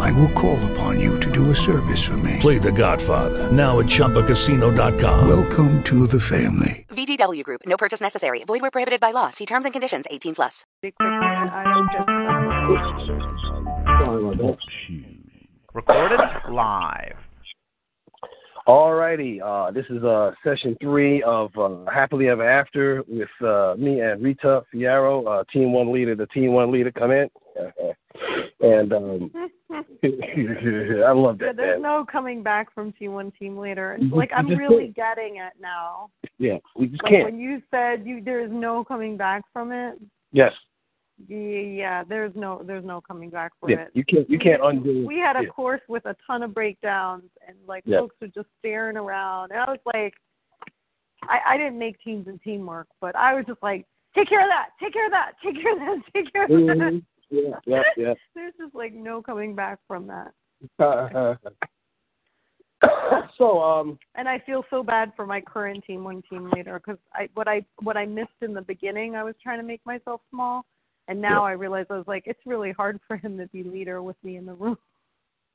I will call upon you to do a service for me. Play The Godfather now at ChumbaCasino.com. Welcome to the family. VGW Group. No purchase necessary. Void where prohibited by law. See terms and conditions. 18 plus. Recorded live. Alrighty, uh, this is uh, session three of uh, Happily Ever After with uh, me and Rita Fierro, uh, Team One leader. The Team One leader come in, and um, I love Yeah, that. there's man. no coming back from T1 team leader. You Like I'm really getting it now. Yeah, we just Like can't. when you said you there's no coming back from it. Yes, Yeah, yeah, there's no there's no coming back from yeah, it. you can't. You can't undo. We had a yeah. course with a ton of breakdowns, and like Yeah. folks were just staring around, and I was like, I, I didn't make teams and teamwork, but I was just like, take care of that, take care of that, take care of that, take care of that. Mhm. Yeah, yeah, yeah. There's just like no coming back from that, so, um, and I feel so bad for my current team one team leader because I what I what I missed in the beginning, I was trying to make myself small, and now Yeah. I realize I was like, it's really hard for him to be leader with me in the room.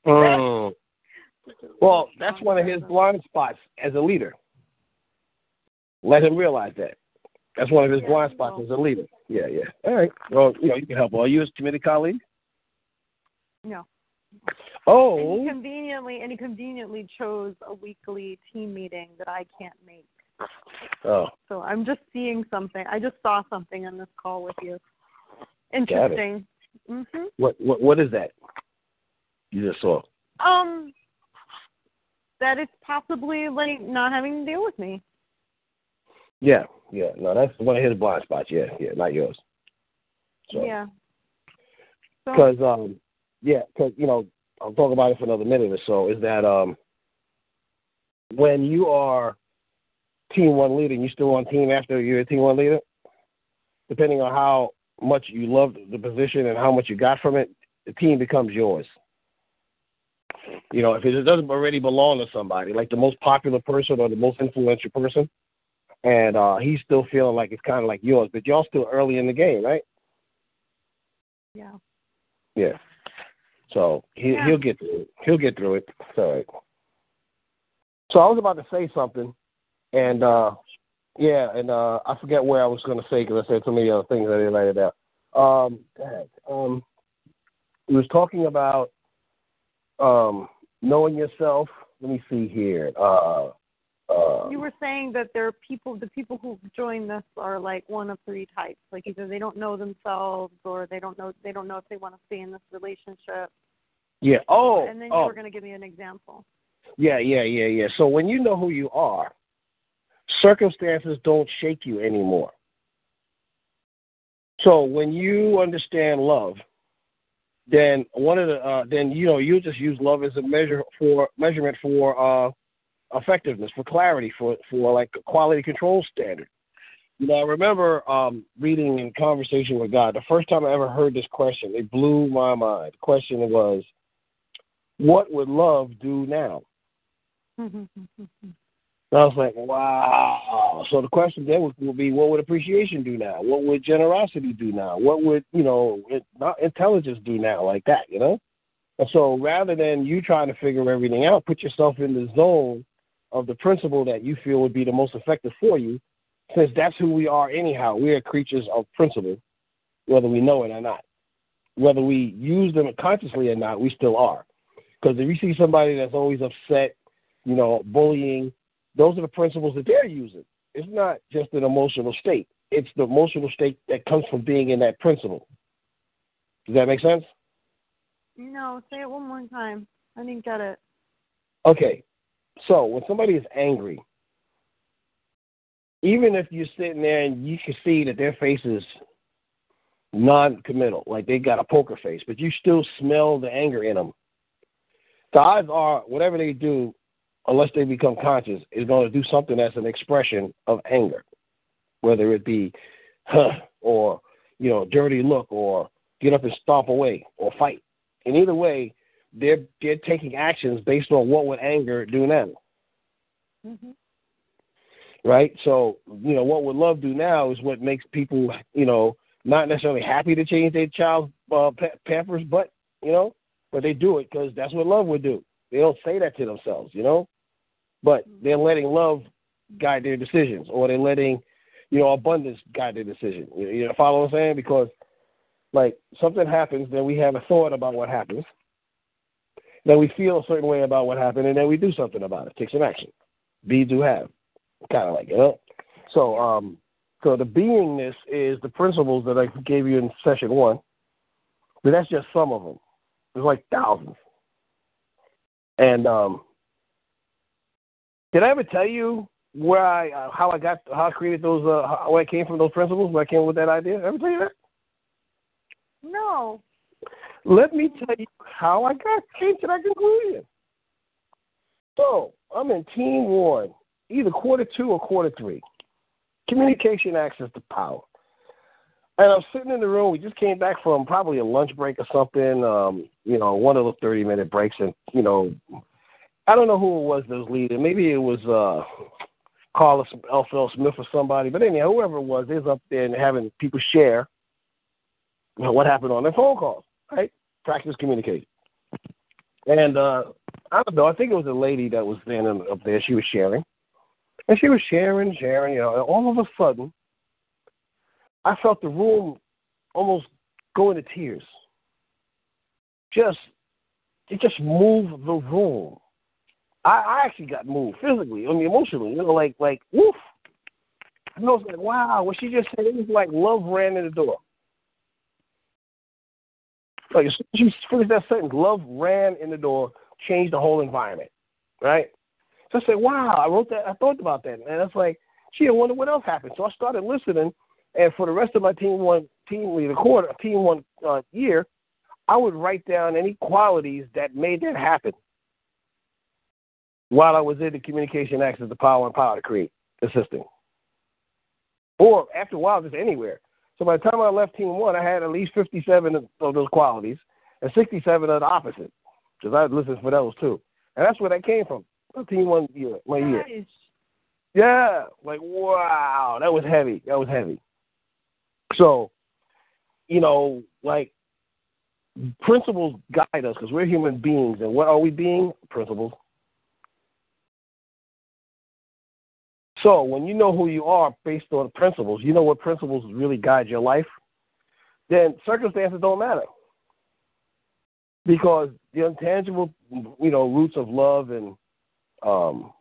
mm. well, that's one of his blind spots as a leader. Let him realize that. That's one of his Yeah, blind spots as a leader. Yeah, yeah. All right. Well, you know, you can help. Are you his committee colleague? No. Oh, And he conveniently and he conveniently chose a weekly team meeting that I can't make. oh, So I'm just seeing something. I just saw something on this call with you. Interesting. Mhm. what, what, what is that? You just saw. Um that it's possibly like not having to deal with me. Yeah, yeah. No, that's one of his blind spots. Yeah, yeah, not yours. So, Yeah. So because um, yeah, because you know, I'll talk about it for another minute or so. Is that um, when you are team one leader, and you still on team after you're a team one leader, depending on how much you love the position and how much you got from it, the team becomes yours. You know, if it doesn't already belong to somebody, like the most popular person or the most influential person, and uh, he's still feeling like it's kind of like yours, but y'all still early in the game, right? yeah. Yeah. So he Yeah. he'll get through it. He'll get through it. It's all right. So I was about to say something, and uh yeah, and uh I forget where I was going to say because I said so many other things I didn't write it down. Um, um, he was talking about um knowing yourself. Let me see here. Uh, uh, You were saying that there are people the people who join this are like one of three types. Like either they don't know themselves or they don't know they don't know if they want to stay in this relationship. yeah. Oh. and then you oh. were going to give me an example. Yeah, yeah, yeah, yeah. So when you know who you are, circumstances don't shake you anymore. So when you understand love, then one of the uh, then you know you just use love as a measure for measurement for uh, effectiveness, for clarity, for for like a quality control standard. You know, I remember um, reading in conversation with God. The first time I ever heard this question, it blew my mind. The question was, "What would love do now?" And I was like, wow. So the question then would, would be, what would appreciation do now? What would generosity do now? What would, you know, it, not intelligence do now like that, you know? And so rather than you trying to figure everything out, put yourself in the zone of the principle that you feel would be the most effective for you, since that's who we are anyhow. We are creatures of principle, whether we know it or not. Whether we use them consciously or not, we still are. Because if you see somebody that's always upset, you know, bullying, those are the principles that they're using. It's not just an emotional state. It's the emotional state that comes from being in that principle. Does that make sense? No, say it one more time. I didn't get it. Okay. So when somebody is angry, even if you're sitting there and you can see that their face is non-committal, like they got a poker face, but you still smell the anger in them. The odds are, whatever they do, unless they become conscious, is going to do something that's an expression of anger. whether it be huh or you know dirty look or get up and stomp away or fight. And either way, they're they're taking actions based on what would anger do now. Mhm. right? So, you know, what would love do now is what makes people, you know, not necessarily happy to change their child's uh, pa- pampers, but you know, but they do it because that's what love would do. They don't say that to themselves, you know, but they're letting love guide their decisions, or they're letting, you know, abundance guide their decision. You, you know, follow what I'm saying? Because, like, something happens, then we have a thought about what happens, then we feel a certain way about what happened, and then we do something about it, take some action. Be, do, have kind of like you know. So um, so the beingness is the principles that I gave you in session one, but that's just some of them. There's like thousands. And um, did I ever tell you where I uh, how I got how I created those uh, how, where I came from those principles? Where I came with that idea? Ever tell you that? No. Let me tell you how I got came to that conclusion. So I'm in team one, either quarter two or quarter three. Communication access to power. And I'm sitting in the room. We just came back from probably a lunch break or something. Um, you know, one of those 30 minute breaks, and you know, I don't know who it was that was leading. Maybe it was uh, Carlos L. Smith or somebody. But anyhow, whoever it was, they was up there and having people share you know, what happened on their phone calls. Right? Practice communication. And uh, I don't know. I think it was a lady that was standing up there. She was sharing, and she was sharing, sharing. You know, and all of a sudden, I felt the room almost go into tears. Just, it just moved the room. I, I actually got moved physically, I mean emotionally. You know, like like woof. And I was like, wow, what she just said, it was like love ran in the door. Like she finished that sentence, love ran in the door, changed the whole environment. Right? So I said, Wow, I wrote that I thought about that. And it's like, gee, I wonder what else happened. So I started listening and for the rest of my team one team leader quarter team one uh, year, I would write down any qualities that made that happen while I was in the communication access the power and power to create assisting. Or after a while, just anywhere. So by the time I left team one, I had at least 57 of, of those qualities and 67 of the opposite, because I listened for those too. And that's where that came from. Team one year, my year. Nice. Yeah, like wow, that was heavy. That was heavy. So, you know, like principles guide us because we're human beings, and what are we being? Principles. So when you know who you are based on principles, you know what principles really guide your life. Then circumstances don't matter because the intangible, you know, roots of love and um,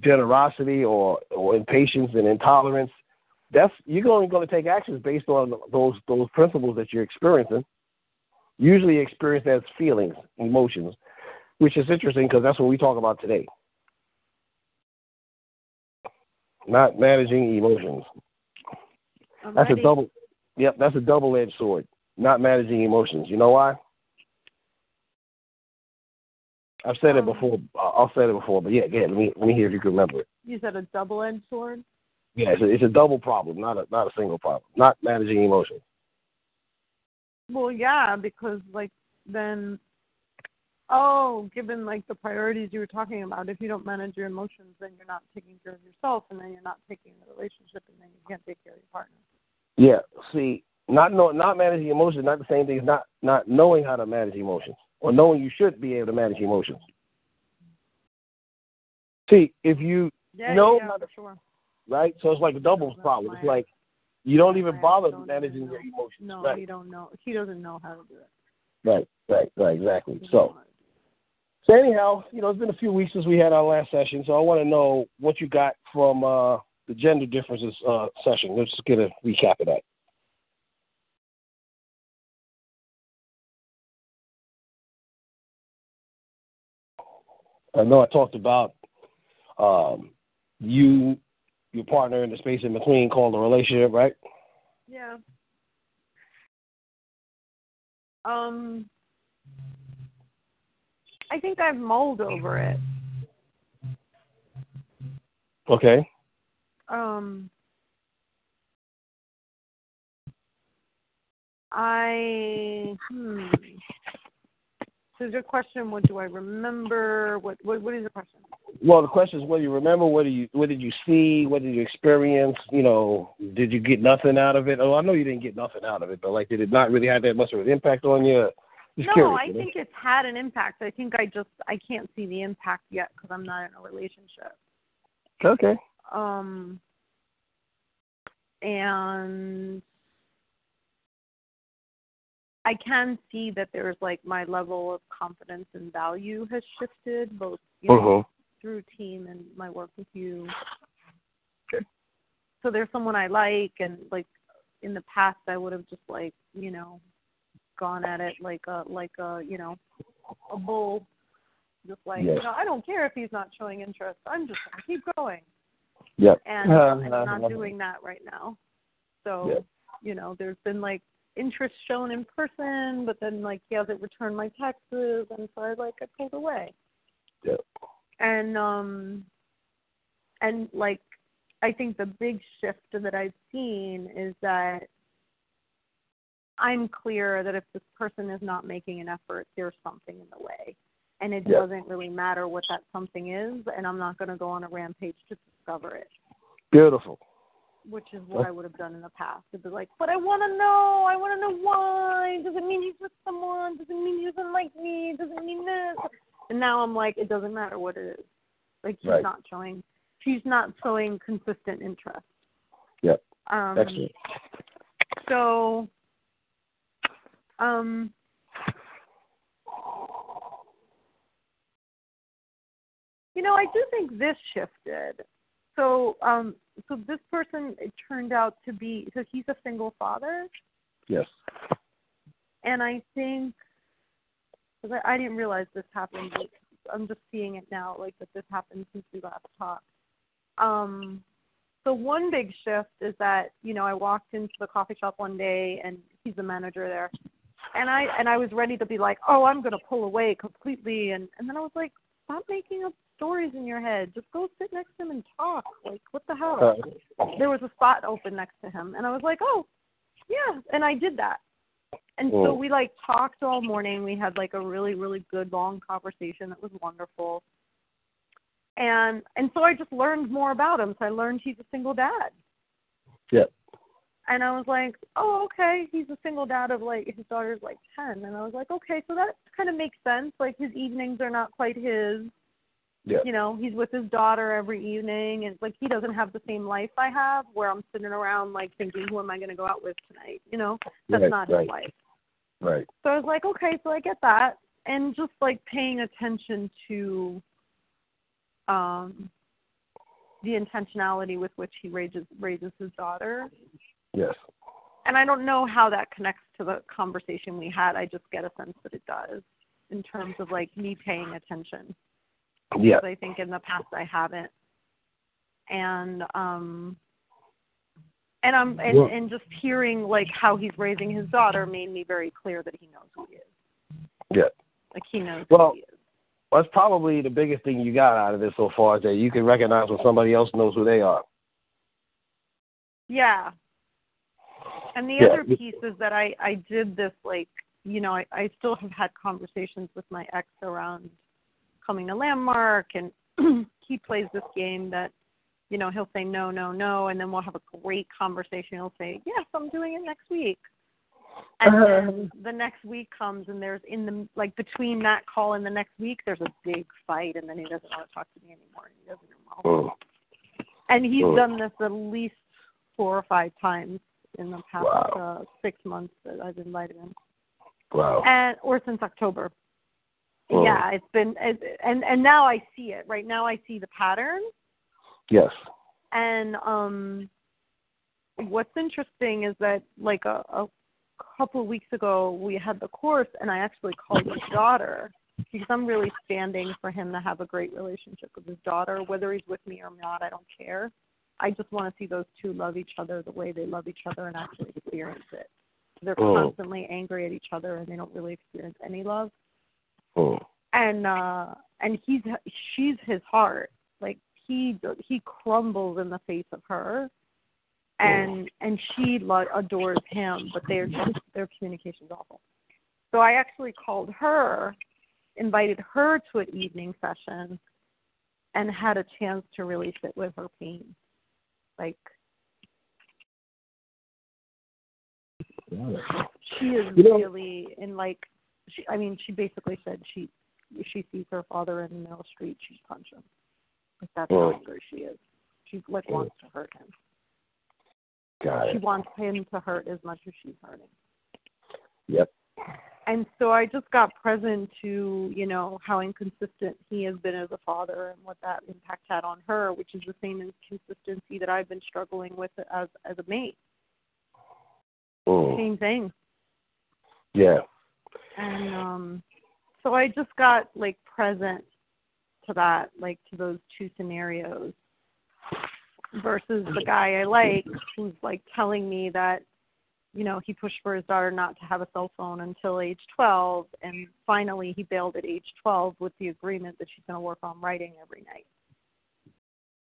generosity or or impatience and intolerance. That's you're only going to take actions based on those those principles that you're experiencing. Usually experienced as feelings, emotions, which is interesting because that's what we talk about today. Not managing emotions. That's a double. Yep, that's a double-edged sword. Not managing emotions. You know why? I've said it Um, before. Uh, I'll say it before, but yeah, yeah. Let me let me hear if you can remember it. You said a double-edged sword. Yeah, it's a, it's a double problem, not a not a single problem. Not managing emotions. Well, yeah, because like then, oh, given like the priorities you were talking about, if you don't manage your emotions, then you're not taking care of yourself, and then you're not taking the relationship, and then you can't take care of your partner. Yeah. See, not know, not managing emotions, not the same thing as not not knowing how to manage emotions or knowing you should be able to manage emotions. See, if you Yeah, No, yeah, for sure. right, so it's like a double problem. It's like you don't even bother managing your emotions. No, right. he don't know. He doesn't know how to do it. Right, right, right, exactly. He So, know how to do it. So anyhow, you know, it's been a few weeks since we had our last session, so I want to know what you got from uh, the gender differences uh, session. Let's get a recap of that. I know I talked about um, you, your partner, in the space in between called a relationship, right? Yeah. Um, I think I have mulled over it. Okay. Um, I hmm. So the question: What do I remember? What what, what is the question? Well, the question is: What do you remember? What do you what did you see? What did you experience? You know, did you get nothing out of it? Oh, I know you didn't get nothing out of it, but like, did it not really have that much of an impact on you? Just no, curious, I you know? think it's had an impact. I think I just I can't see the impact yet because I'm not in a relationship. Okay. Um, and I can see that there's like my level of confidence and value has shifted both you know, Mhm. through team and my work with you. Okay. So there's someone I like and like in the past I would have just like, you know, gone at it like a like a, you know, a bull. Just like, Yes. you know, I don't care if he's not showing interest. I'm just gonna keep going. Yep. And, Uh, I'm not doing that right now. So, Yep. you know, there's been like interest shown in person, but then like he hasn't returned my texts, and so I like I pulled away. Yep. And um, and like I think the big shift that I've seen is that I'm clear that if this person is not making an effort, there's something in the way. And it doesn't really matter what that something is, and I'm not going to go on a rampage to discover it Beautiful. which is what I would have done in the past. It'd be like, but I want to know. I want to know why. Does it mean he's with someone? Does it mean he doesn't like me? Does it mean this? And now I'm like, it doesn't matter what it is. Like he's Right. not showing. She's not showing consistent interest. Yep. Um, Excellent. So, um, you know, I do think this shifted. So, um, so this person it turned out to be so he's a single father, Yes. and I think because I, I didn't realize this happened. But I'm just seeing it now, like that this happened since we last talked. Um, so one big shift is that you know I walked into the coffee shop one day and he's the manager there, and I and I was ready to be like, oh, I'm gonna pull away completely, and and then I was like, stop making up stories in your head. Just go sit next to him and talk. Like what the hell? Uh, there was a spot open next to him and I was like, Oh, yeah and I did that. And so Oh. we like talked all morning. We had like a really, really good long conversation that was wonderful. And and so I just learned more about him. So I learned he's a single dad. Yep. And I was like, Oh, okay, he's a single dad of like his daughter's like ten and I was like, Okay, so that kind of makes sense. Like his evenings are not quite his Yeah. you know, he's with his daughter every evening and like he doesn't have the same life I have where I'm sitting around like thinking who am I going to go out with tonight, you know? That's Right, not right. his life. Right. So I was like, okay, so I get that and just like paying attention to um the intentionality with which he raises raises his daughter. Yes. And I don't know how that connects to the conversation we had. I just get a sense that it does in terms of like me paying attention Yeah. because I think in the past I haven't. And um and I'm and, and just hearing like how he's raising his daughter made me very clear that he knows who he is. Yeah. Like he knows Well- who he is. That's probably the biggest thing you got out of this so far is that you can recognize when somebody else knows who they are. Yeah. And the Yeah. other piece is that I I did this like you know I I still have had conversations with my ex around coming to Landmark and he plays this game that you know he'll say no no no and then we'll have a great conversation he'll say yes I'm doing it next week and then the next week comes and there's in the like between that call and the next week there's a big fight and then he doesn't want to talk to me anymore and he doesn't know Mm. and he's Mm. done this at least four or five times in the past Wow. uh, six months that I've invited him, Wow. and or since October. Yeah, it's been it, and and now I see it. Right now I see the pattern, Yes. and um, what's interesting is that like a, a couple of weeks ago we had the course, and I actually called his daughter because I'm really standing for him to have a great relationship with his daughter, whether he's with me or not. I don't care. I just want to see those two love each other the way they love each other and actually experience it. They're Oh. constantly angry at each other and they don't really experience any love. Mm. And uh and he's she's his heart. Like he he crumbles in the face of her. And and she lo- adores him, but their their communication's awful. So I actually called her, invited her to an evening session, and had a chance to really sit with her pain. Like she is You know- really in like she I mean she basically said she she sees her father in the middle street she'd punch him. Like that's how Mm. angry she is. She like wants to hurt him. Got She it. wants him to hurt as much as she's hurting. Yep. And so I just got present to, you know, how inconsistent he has been as a father and what that impact had on her, which is the same inconsistency that I've been struggling with as as a mate. Mm. Same thing. Yeah. And um so I just got like present to that, like to those two scenarios versus the guy I like who's like telling me that, you know, he pushed for his daughter not to have a cell phone until age 12 and finally he bailed at age 12 with the agreement that she's going to work on writing every night.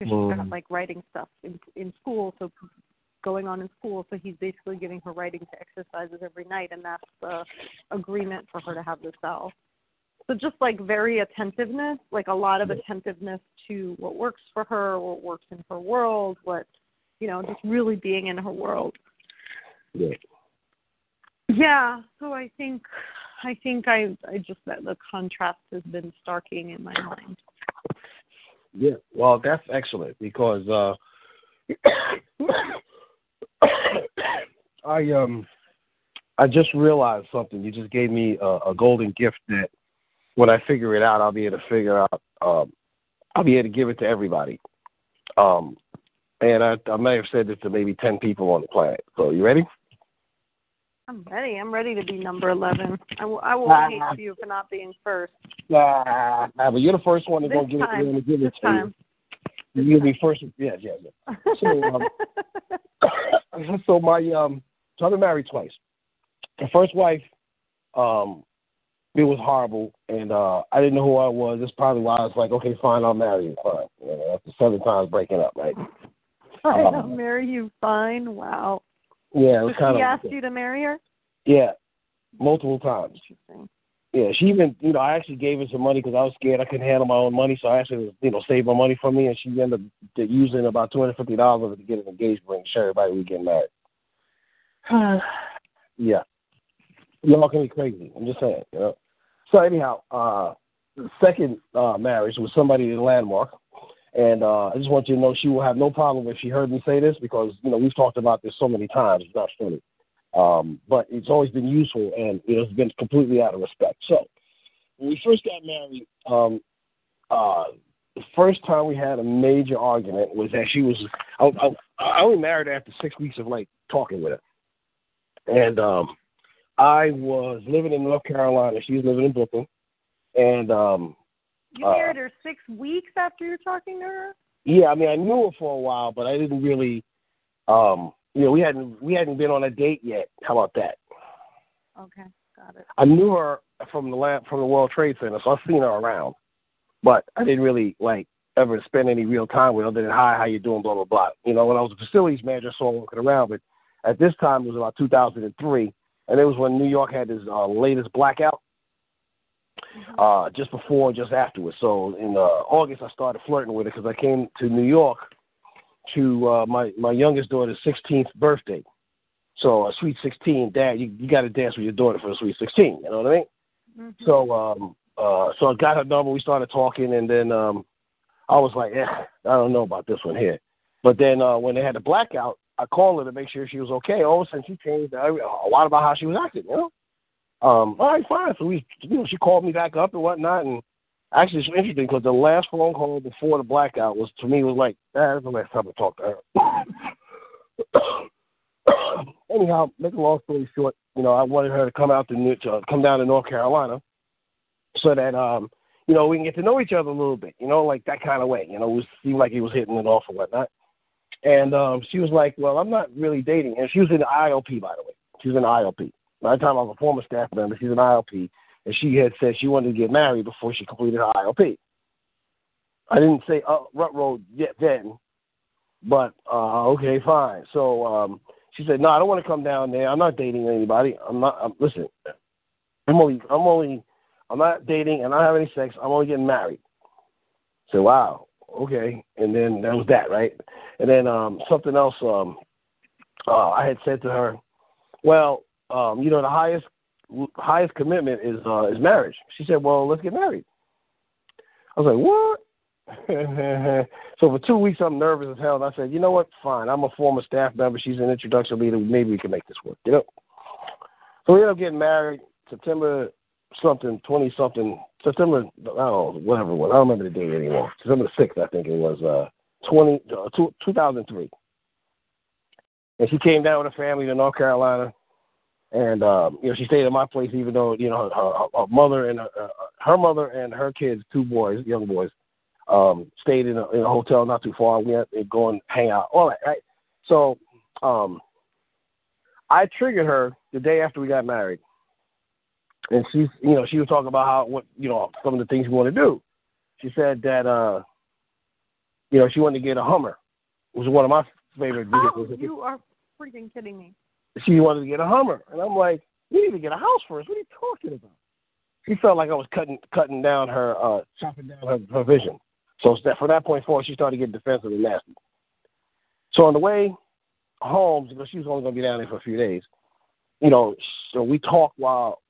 She's got Mm. like writing stuff in in school, so going on in school, so he's basically giving her writing to exercises every night, and that's the agreement for her to have the cell. So just like very attentiveness, like a lot of attentiveness to what works for her, what works in her world, what you know, just really being in her world. Yeah. Yeah, so I think I think I I just that the contrast has been starking in my mind. Yeah. Well, that's excellent because uh I um I just realized something. You just gave me a, a golden gift that when I figure it out, I'll be able to figure out. Um, I'll be able to give it to everybody. Um, and I, I may have said this to maybe ten people on the planet. So you ready? I'm ready. I'm ready to be number eleven. I will I will hate you for not being first. Ah, but you're the first one that's This gonna give it. Gonna give it to you. time. You'll be first. Yeah, yeah, yes. So, um, so my um, so I've been married twice. The first wife, um, it was horrible, and uh, I didn't know who I was. That's probably why I was like, okay, fine, I'll marry you. Fine. You know, after seven times breaking up, right? I Um, will marry you fine. Wow. Yeah, it was So kind she of asked you to marry her? yeah, multiple times. Yeah, she even, you know, I actually gave her some money because I was scared I couldn't handle my own money, so I actually, you know, saved my money for me, and she ended up using about two hundred fifty dollars of it to get an engagement ring, show everybody we getting married. yeah, y'all can be crazy. I'm just saying, you know. So anyhow, uh, the second uh, marriage was somebody in Landmark, and uh, I just want you to know she will have no problem if she heard me say this because you know we've talked about this so many times. It's not funny. Um, but it's always been useful and know, it's been completely out of respect. So when we first got married, um, uh, the first time we had a major argument was that she was I, I, I only married her after six weeks of like talking with her, and um, I was living in North Carolina. She was living in Brooklyn, and um, You Uh, married her six weeks after you were talking to her? yeah, I mean I knew her for a while, but I didn't really, um, you know, we hadn't we hadn't been on a date yet. How about that? Okay, got it. I knew her from the lab, from the World Trade Center, so I've seen her around, but I didn't really like ever spend any real time with her. Other than hi, how you doing, blah blah blah. You know, when I was a facilities manager, I saw her walking around, but at this time it was about 2003, and it was when New York had this uh, latest blackout. Uh, just before, and just afterwards. So in uh, August, I started flirting with her because I came to New York to uh, my my youngest daughter's 16th birthday. So a sweet 16, Dad, you you got to dance with your daughter for a sweet 16. You know what I mean? Mhm. So um uh so I got her number, we started talking and then um I was like, eh, I don't know about this one here. But then uh when they had the blackout, I called her to make sure she was okay. All of a sudden she changed a a lot about how she was acting, you know? Um, all right, fine. So we you know, she called me back up and whatnot and actually it's interesting because the last phone call before the blackout was to me was like, ah, that's the last time I talked to her. Anyhow, make a long story short, you know, I wanted her to come out to, New, to come down to North Carolina so that um, you know, we can get to know each other a little bit, you know, like that kind of way. You know, it seemed like he was hitting it off and whatnot. And um, she was like, "Well, I'm not really dating." And she was in the ILP, by the way. She was in the ILP. By the time I was a former staff member, she's an ILP, and she had said she wanted to get married before she completed her ILP. I didn't say uh, rut road yet then, but uh, okay, fine. So um, She said, "No, I don't want to come down there. I'm not dating anybody. I'm not. I'm, listen, I'm only, I'm only, I'm not dating and I don't have any sex. I'm only getting married." So "Wow, okay." And then that was that, right? And then um something else. Um, uh, I had said to her, "Well, um, you know, the highest highest commitment is uh, is marriage." She said, "Well, let's get married." I was like, "What?" so for two weeks, I'm nervous as hell. And I said, you know what? Fine. I'm a former staff member. She's an introduction leader. Maybe we can make this work. You know. So we ended up getting married September something, twenty something, September. I don't know, whatever it was. I don't remember the date anymore. September sixth, I think it was. Uh, twenty uh, two, 2003. And she came down with her family to North Carolina, and um, you know she stayed at my place, even though you know her, her, her mother and her, uh, her mother and her kids, two boys, young boys, um, stayed in a, in a hotel not too far. We had to go and hang out, all that, right? So um, I triggered her the day after we got married, and she's, you know, she was talking about how what, you know, some of the things we want to do. She said that, uh, you know, she wanted to get a Hummer, which was one of my favorite vehicles. Oh, you are freaking kidding me. She wanted to get a Hummer, and I'm like, we need to get a house first. What are you talking about? She felt like I was cutting cutting down her, uh, chopping down her, her vision. So that, from that point forward, she started getting defensive and nasty. So on the way home, because she was only going to be down there for a few days, you know, so we talked while,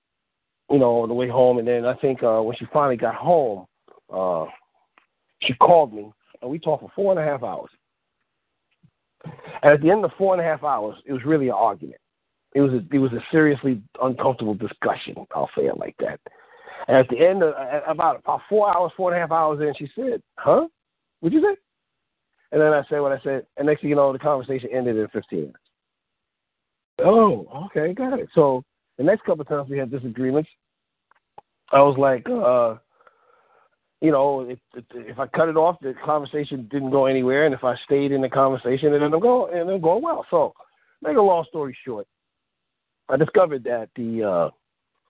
you know, on the way home, and then I think uh, when she finally got home, uh, she called me, and we talked for four and a half hours. And at the end of four and a half hours, it was really an argument. It was a, it was a seriously uncomfortable discussion. I'll say it like that. And at the end of about about four hours, four and a half hours in, she said, "Huh? What'd you say?" And then I said what I said, and next thing you know, the conversation ended in 15 minutes. Oh, okay, got it. So the next couple of times we had disagreements. I was like, uh, you know, if, if I cut it off, the conversation didn't go anywhere, and if I stayed in the conversation, it ended up going, it ended up going well. So, make a long story short, I discovered that the uh,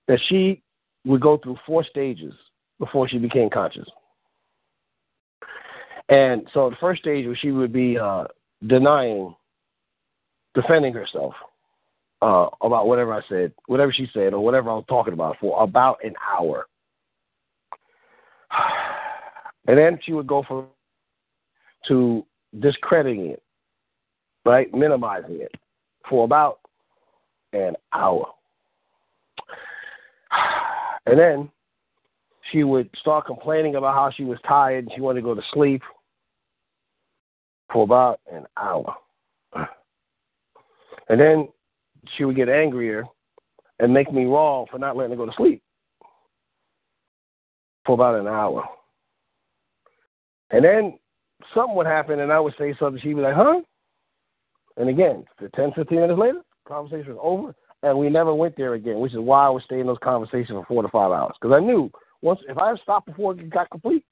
that she would go through four stages before she became conscious. And so the first stage was she would be uh, denying, defending herself uh, about whatever I said, whatever she said, or whatever I was talking about for about an hour. And then she would go from to discrediting it, right, minimizing it for about an hour. And then she would start complaining about how she was tired and she wanted to go to sleep for about an hour. And then she would get angrier and make me wrong for not letting her go to sleep for about an hour. And then something would happen and I would say something, she'd be like, huh? And again, 10, 15 minutes later, conversation was over and we never went there again, which is why I would stay in those conversations for four to five hours. Because I knew once if I stopped before it got complete,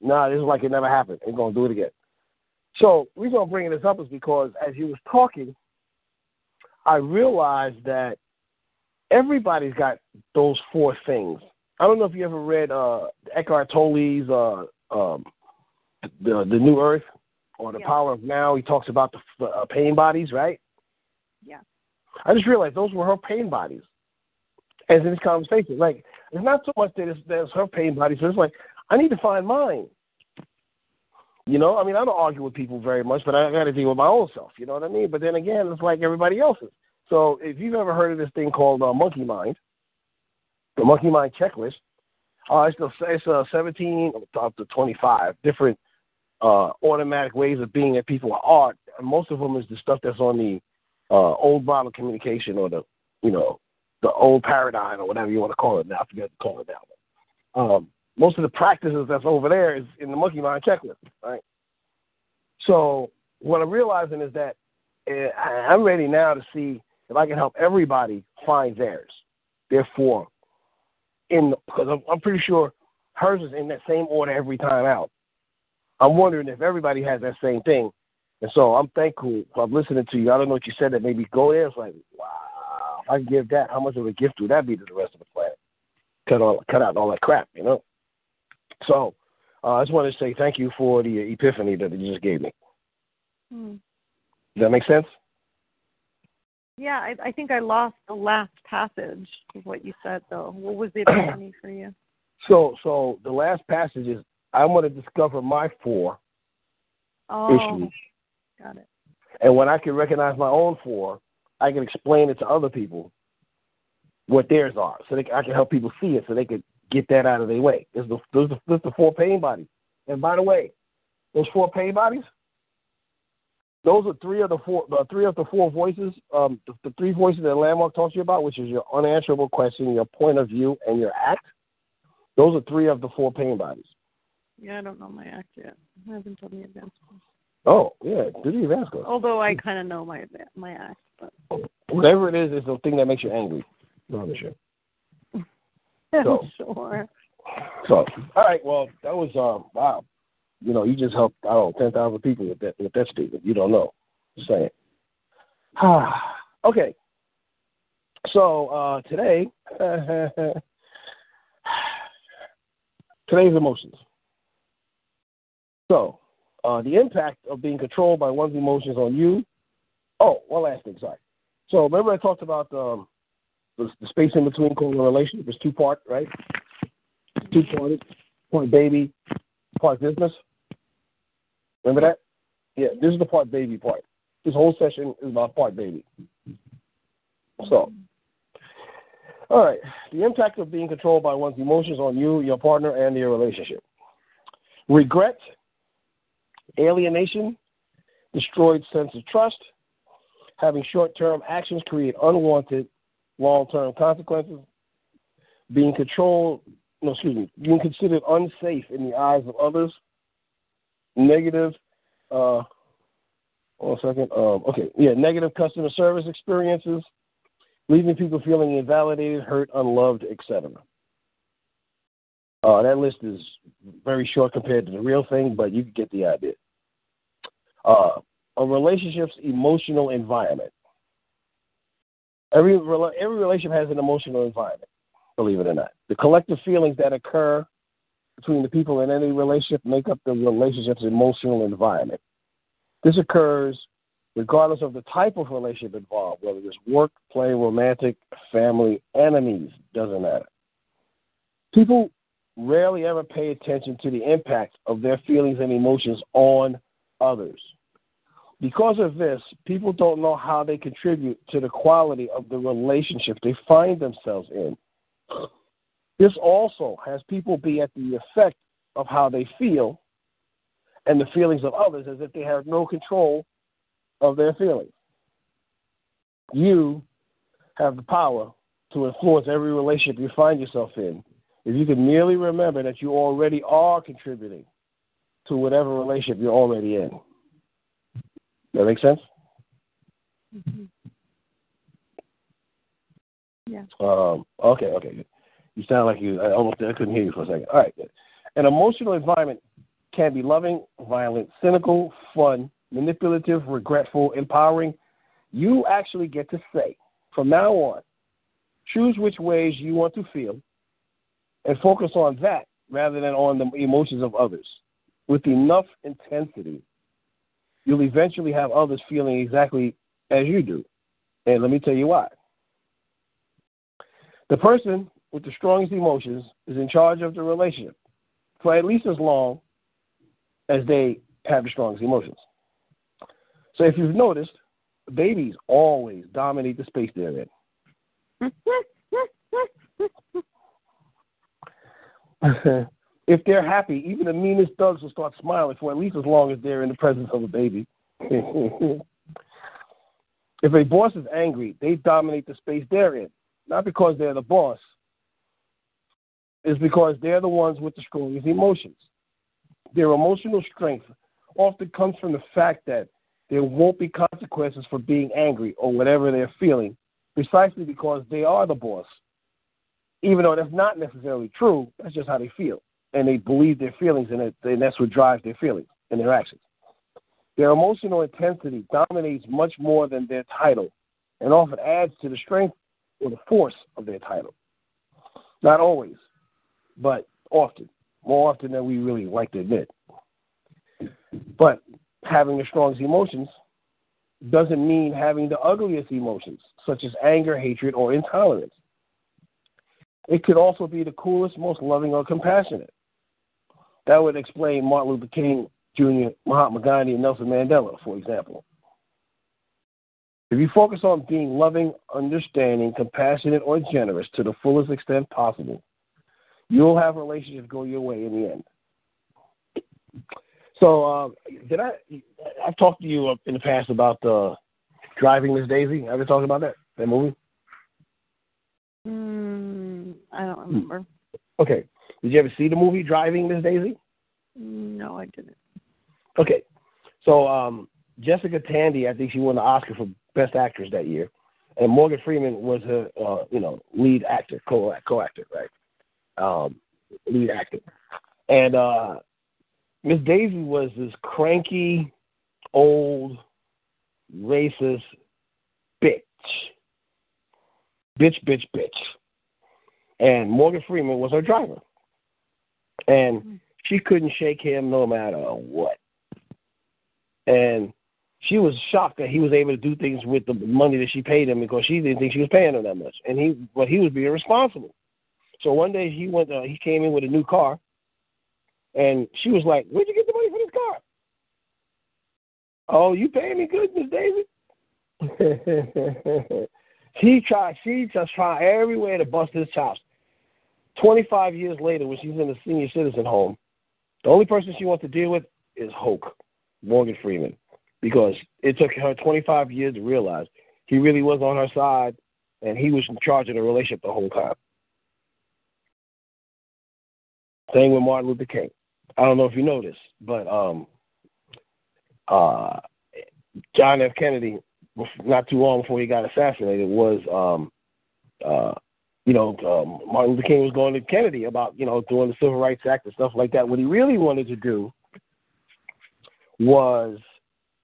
nah, this is like it never happened. Ain't gonna do it again. So the reason I'm bringing this up is because as you was talking, I realized that everybody's got those four things. I don't know if you ever read uh, Eckhart Tolle's uh, um, the the New Earth or the Yeah. Power of Now. He talks about the, uh, pain bodies, right? Yeah. I just realized those were her pain bodies. As in this conversation, like it's not so much that it's, that it's her pain bodies, but it's like I need to find mine. You know, I mean, I don't argue with people very much, but I got to deal with my own self. You know what I mean? But then again, it's like everybody else's. So if you've ever heard of this thing called uh, Monkey Mind, the Monkey Mind checklist, uh, it's the it's uh, 17 up to 25 different uh, automatic ways of being that people are. And most of them is the stuff that's on the uh, old model communication or the you know the old paradigm or whatever you want to call it now. I forget to call it now. Um, most of the practices that's over there is in the monkey mind checklist, right? So what I'm realizing is that I- I'm ready now to see if I can help everybody find theirs. Therefore, in because I'm pretty sure hers is in that same order every time out. I'm wondering if everybody has that same thing. And so I'm thankful for listening to you. I don't know what you said that made me go there. It's like, wow, if I can give that, how much of a gift would that be to the rest of the planet? Cut all, cut out all that crap, you know. So uh, I just wanted to say thank you for the epiphany that you just gave me. Hmm. Does that make sense? Yeah, I, I think I lost the last passage of what you said, though. What was the epiphany for you? So, so the last passage is I'm going to discover my four Oh, issues, got it. and when I can recognize my own four, I can explain it to other people what theirs are, so they, I can help people see it, so they can get that out of their way. There's the those are, those are the four pain bodies. And by the way, those four pain bodies, those are three of the four, the three of the four voices, um, the, the three voices that Landmark talks to you about, which is your unanswerable question, your point of view, and your act. Those are three of the four pain bodies. Yeah, I don't know my act yet. I haven't done the advanced course. Oh, yeah, do the advanced course. Although I kind of know my my act, but Whatever it is, it's the thing that makes you angry. No, I'm sure. So. sure. So, all right, well, that was um, wow. You know, you just helped I don't know ten thousand people with that with that statement. You don't know. Just saying. okay. So uh, today, today's emotions. So, uh, the impact of being controlled by one's emotions on you. Oh, one last thing. Sorry. So remember I talked about um, the, the space in between called a relationship is two part, right? Two parted, part baby, part business. Remember that? Yeah, this is the part baby part. This whole session is about part baby. So, all right, the impact of being controlled by one's emotions on you, your partner, and your relationship. Regret, alienation, destroyed sense of trust, having short term actions create unwanted long term consequences, being controlled, no, excuse me, being considered unsafe in the eyes of others, negative, uh, one second, um, okay, yeah, negative customer service experiences, leaving people feeling invalidated, hurt, unloved, etc. Uh, that list is very short compared to the real thing, but you get the idea. Uh, a relationship's emotional environment. Every every relationship has an emotional environment, believe it or not. The collective feelings that occur between the people in any relationship make up the relationship's emotional environment. This occurs regardless of the type of relationship involved, whether it's work, play, romantic, family, enemies, doesn't matter. People rarely ever pay attention to the impact of their feelings and emotions on others. Because of this, people don't know how they contribute to the quality of the relationship they find themselves in. This also has people be at the effect of how they feel and the feelings of others as if they have no control of their feelings. You have the power to influence every relationship you find yourself in if you can merely remember that you already are contributing to whatever relationship you're already in. That make sense? Mhm. Yeah. Um, okay, okay. You sound like you. I almost I couldn't hear you for a second. All right. Good. An emotional environment can be loving, violent, cynical, fun, manipulative, regretful, empowering. You actually get to say from now on, choose which ways you want to feel, and focus on that rather than on the emotions of others. With enough intensity, you'll eventually have others feeling exactly as you do. And let me tell you why. The person with the strongest emotions is in charge of the relationship for at least as long as they have the strongest emotions. So if you've noticed, babies always dominate the space they're in. if they're happy, even the meanest thugs will start smiling for at least as long as they're in the presence of a baby. if a boss is angry, they dominate the space they're in, not because they're the boss. It's because they're the ones with the strongest emotions. Their emotional strength often comes from the fact that there won't be consequences for being angry or whatever they're feeling, precisely because they are the boss. Even though that's not necessarily true, that's just how they feel. And they believe their feelings, and, it, and that's what drives their feelings and their actions. Their emotional intensity dominates much more than their title and often adds to the strength or the force of their title. Not always, but often, more often than we really like to admit. But having the strongest emotions doesn't mean having the ugliest emotions, such as anger, hatred, or intolerance. It could also be the coolest, most loving, or compassionate. That would explain Martin Luther King Jr., Mahatma Gandhi, and Nelson Mandela, for example. If you focus on being loving, understanding, compassionate, or generous to the fullest extent possible, you'll have relationships go your way in the end. So, uh, did I? I've talked to you in the past about uh, driving Miss Daisy. Ever talked about that that movie? Mm, I don't remember. Okay. Did you ever see the movie Driving Miss Daisy? No, I didn't. Okay. So um, Jessica Tandy, I think she won the Oscar for Best Actress that year, and Morgan Freeman was her, uh, you know, lead actor, co co actor, right? Um, lead actor, and uh, Miss Daisy was this cranky, old, racist bitch, bitch, bitch, bitch, and Morgan Freeman was her driver, and she couldn't shake him no matter what, and she was shocked that he was able to do things with the money that she paid him because she didn't think she was paying him that much, and he but he was being responsible. So one day he went, uh, he came in with a new car, and she was like, "Where'd you get the money for this car?" Oh, you paying me good, Miss Daisy? she tried. She just tried everywhere to bust his chops. Twenty-five years later, when she's in a senior citizen home, the only person she wants to deal with is Hoke, Morgan Freeman because it took her 25 years to realize he really was on her side and he was in charge of the relationship the whole time. Same with Martin Luther King. I don't know if you know this, but um, uh, John F. Kennedy, not too long before he got assassinated, was um, uh, you know um, Martin Luther King was going to Kennedy about you know doing the Civil Rights Act and stuff like that. What he really wanted to do was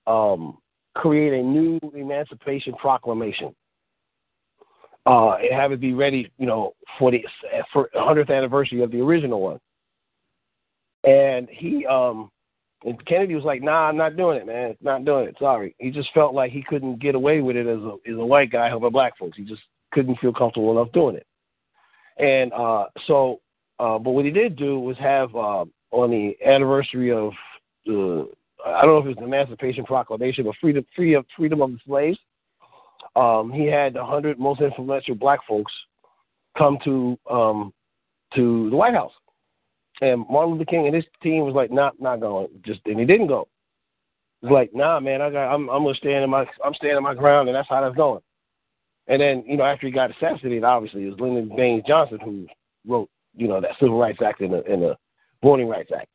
um, create a new Emancipation Proclamation uh, and have it be ready, you know, for the for 100th anniversary of the original one. And he, um, and Kennedy was like, "Nah, I'm not doing it, man. Not doing it. Sorry." He just felt like he couldn't get away with it as a as a white guy helping black folks. He just couldn't feel comfortable enough doing it. And uh, so, uh, but what he did do was have uh, on the anniversary of the I don't know if it was the Emancipation Proclamation, but freedom, free of freedom of the slaves. Um, he had the hundred most influential black folks come to um, to the White House, and Martin Luther King and his team was like, "Not, not going." Just and he didn't go. It's like, "Nah, man, I got, I'm, I'm gonna stand in my, I'm standing my ground, and that's how that's going." And then, you know, after he got assassinated, obviously it was Lyndon Baines Johnson who wrote, you know, that Civil Rights Act and the, and the Voting Rights Act.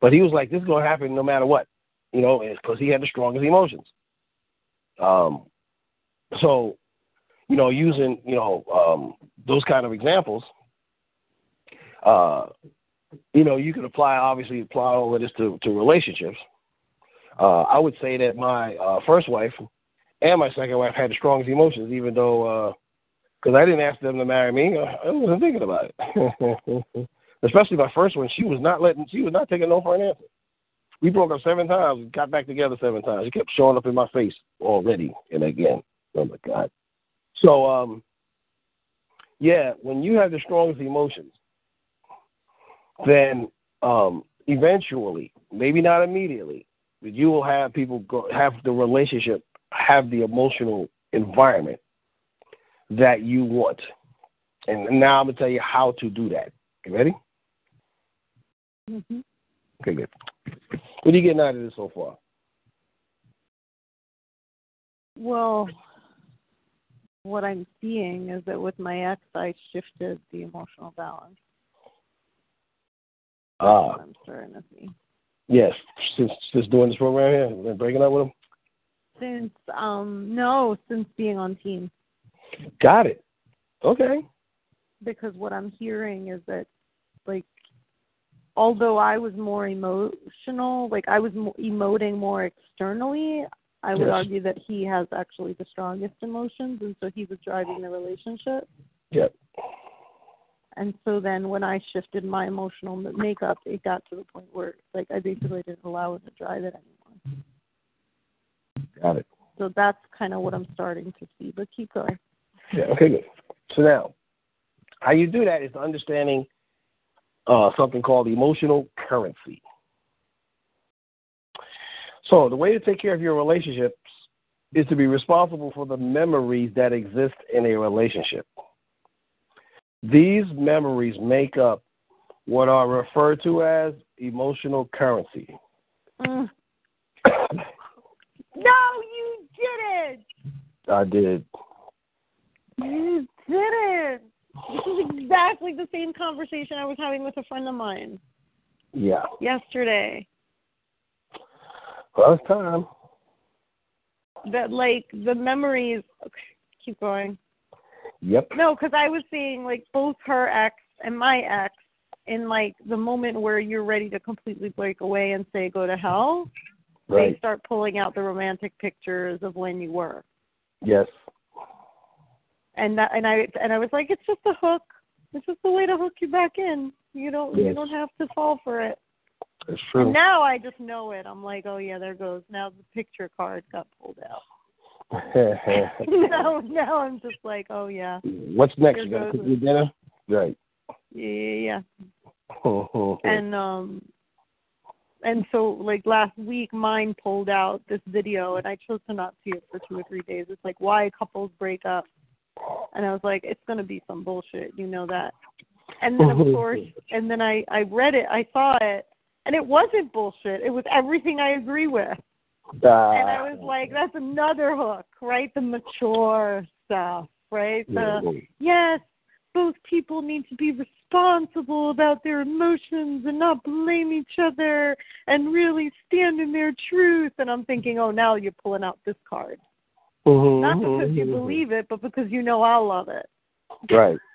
But he was like, this is going to happen no matter what, you know, because he had the strongest emotions. Um, so, you know, using, you know, um, those kind of examples, uh, you know, you can apply, obviously, apply all of this to, to relationships. Uh, I would say that my uh, first wife and my second wife had the strongest emotions, even though, because uh, I didn't ask them to marry me, I wasn't thinking about it. especially my first one, she was not letting, she was not taking no for an answer. We broke up seven times, got back together seven times. She kept showing up in my face already and again. Oh my God. So, um, yeah, when you have the strongest emotions, then um, eventually, maybe not immediately, but you will have people go, have the relationship, have the emotional environment that you want. And now I'm gonna tell you how to do that. You ready? Mm-hmm. Okay, good. What are you getting out of this so far? Well, what I'm seeing is that with my ex, I shifted the emotional balance. Ah, I'm starting to see. yes. Since since doing this program here, and breaking up with him. Since um no, since being on team, Got it. Okay. because what I'm hearing is that like although I was more emotional, like I was emoting more externally, I would Yes. argue that he has actually the strongest emotions, and so he was driving the relationship. Yep. And so then when I shifted my emotional m- makeup, it got to the point where like I basically didn't allow it to drive it anymore. Got it. So that's kind of what I'm starting to see. But keep going. Yeah. Okay. Good. So now, how you do that is understanding uh, something called emotional currency. So the way to take care of your relationships is to be responsible for the memories that exist in a relationship. These memories make up what are referred to as emotional currency. Mm. No, you didn't. I did. You didn't. This is exactly the same conversation I was having with a friend of mine Yeah. yesterday. Well, it's time. That like the memories. Okay, keep going. Yep. No, because I was seeing like both her ex and my ex in like the moment where you're ready to completely break away and say go to hell. They start pulling out the romantic pictures of when you were. Yes. and that and I and I was like, it's just a hook. It's just a way to hook you back in. You don't you don't have to fall for it. It's And true. now I just know it. I'm like, oh yeah, there goes. Now the picture card got pulled out. now now I'm just like, oh yeah, What's next? Here You gotta cook your dinner? Right. yeah yeah yeah. And um and so like last week mine pulled out this video and I chose to not see it for two or three days. It's like why couples break up. And I was like, it's gonna be some bullshit, you know that. And then of oh, course and then I I read it, I saw it, and it wasn't bullshit. It was everything I agree with. And I was like, that's another hook, right? The mature stuff, right? The yes, both people need to be responsible about their emotions and not blame each other and really stand in their truth. And I'm thinking, oh, now you're pulling out this card. Mm-hmm, not because you mm-hmm, believe mm-hmm. it, but because you know I'll love it. Right.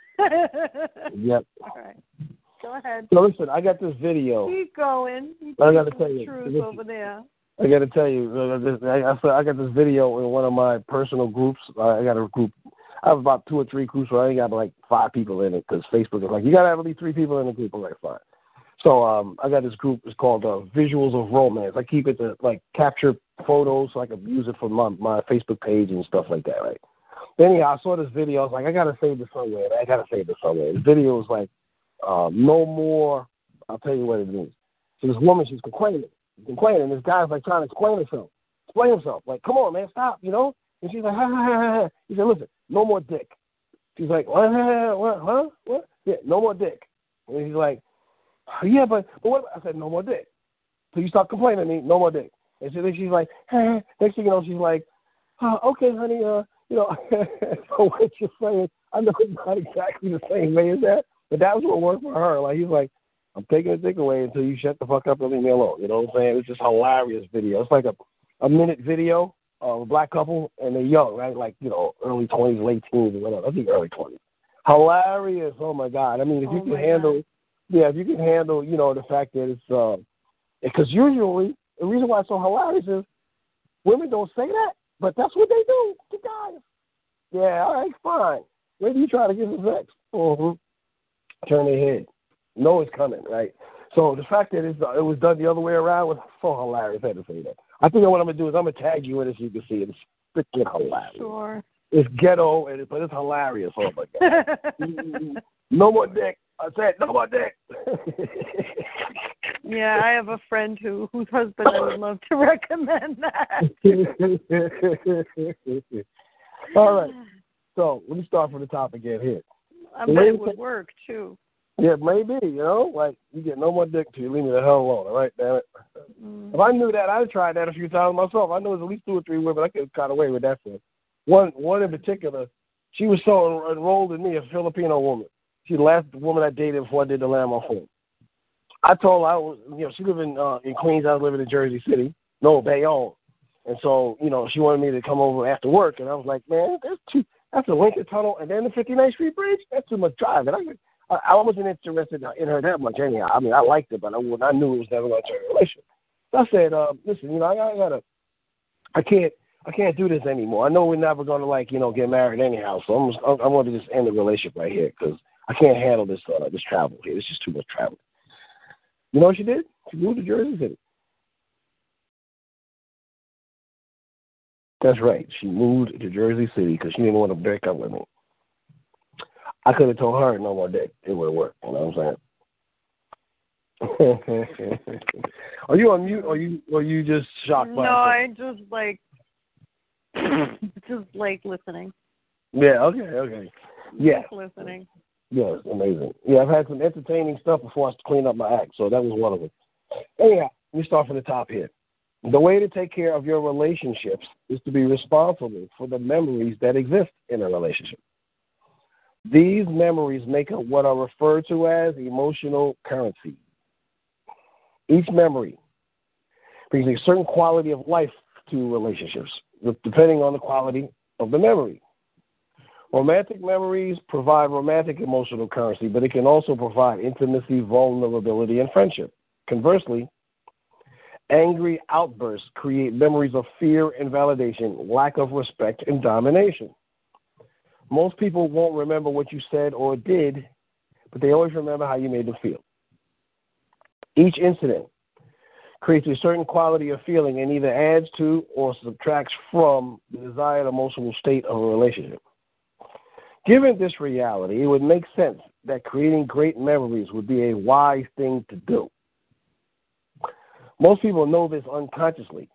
Yep. All right. Go ahead. So listen, I got this video. Keep going. You I gotta tell you, truth listen. over there. I got to tell you, I, I I got this video in one of my personal groups. I got a group. I have about two or three groups where I got like five people in it because Facebook is like you got to have at least three people in the group. I'm like fine. So um, I got this group. It's called uh, Visuals of Romance. I keep it to like capture photos so I can use it for my my Facebook page and stuff like that. Right. But Anyhow, I saw this video. I was like, I gotta save this somewhere. I gotta save this somewhere. The video was like, uh, no more. I'll tell you what it is. So this woman, she's complaining complaining. This guy's like trying to explain himself. Explain himself. Like, come on, man, stop, you know? And she's like, ha, ha, ha, ha. He said, listen, no more dick. She's like, what, what, huh? What? Yeah, no more dick. And he's like, yeah, but, but what? I said, no more dick. So you stop complaining to me, no more dick. And so then she's like, hey, next thing you know, she's like, oh, okay, honey, uh, you know, so what you're saying, I know it's not exactly the same way as that, but that was what worked for her. Like, he's like, I'm taking the dick away until you shut the fuck up and leave me alone. You know what I'm saying? It's just hilarious video. It's like a a minute video of a black couple and they're young, right? Like, you know, early twenties, late teens or whatever. I think early twenties. Hilarious. Oh my God. I mean if you Oh can my handle yeah, if you can handle, you know, the fact that it's uh because usually the reason why it's so hilarious is women don't say that, but that's what they do to guys. Yeah, all right, fine. Maybe you try to give them sex. Mm-hmm. Turn their head No, it's coming, right? So the fact that it's, it was done the other way around was so hilarious. I had to say that. I think what I'm gonna do is I'm gonna tag you in it so you can see it. It's freaking hilarious. Sure. It's ghetto, and it, but it's hilarious. Oh my god! no more dick. I said no more dick. yeah, I have a friend who whose husband I would love to recommend that. All right. So let me start from the top again here. I bet it would work too. Yeah, maybe, you know, like you get no more dick till you leave me the hell alone, all right, damn it. Mm. If I knew that, I'd have tried that a few times myself. I know there's at least two or three women I could have got away with that for. One one in particular, she was so en- enrolled in me, a Filipino woman. She's the last woman I dated before I did the Landmark Forum. I told her I was you know, she lived in uh in Queens, I was living in Jersey City. No, Bayonne. And so, you know, she wanted me to come over after work and I was like, Man, that's too that's the Lincoln Tunnel and then the 59th Street Bridge. That's too much driving. I, I, I wasn't interested in her that much anyhow. I mean, I liked it, but I, I knew it was never going to turn a relationship. So I said, uh, listen, you know, I, I gotta, I can't, I can't do this anymore. I know we're never going to like, you know, get married anyhow. So I'm, just, I'm going to just end the relationship right here because I can't handle this, uh, this travel here. It's just too much travel. You know what she did? She moved to Jersey City. That's right. She moved to Jersey City because she didn't want to break up with me. I could have told her no more dick. It would have worked. You know what I'm saying? are you on mute or you or you just shocked by No, I just like just like listening. Yeah, okay, okay. Yeah. Just listening. Yes, amazing. Yeah, I've had some entertaining stuff before I clean up my act, so that was one of them. Anyhow, let me start from the top here. The way to take care of your relationships is to be responsible for the memories that exist in a relationship. These memories make up what are referred to as emotional currency. Each memory brings a certain quality of life to relationships, depending on the quality of the memory. Romantic memories provide romantic emotional currency, but it can also provide intimacy, vulnerability, and friendship. Conversely, angry outbursts create memories of fear and validation, lack of respect, and domination. Most people won't remember what you said or did, but they always remember how you made them feel. Each incident creates a certain quality of feeling and either adds to or subtracts from the desired emotional state of a relationship. Given this reality, it would make sense that creating great memories would be a wise thing to do. Most people know this unconsciously.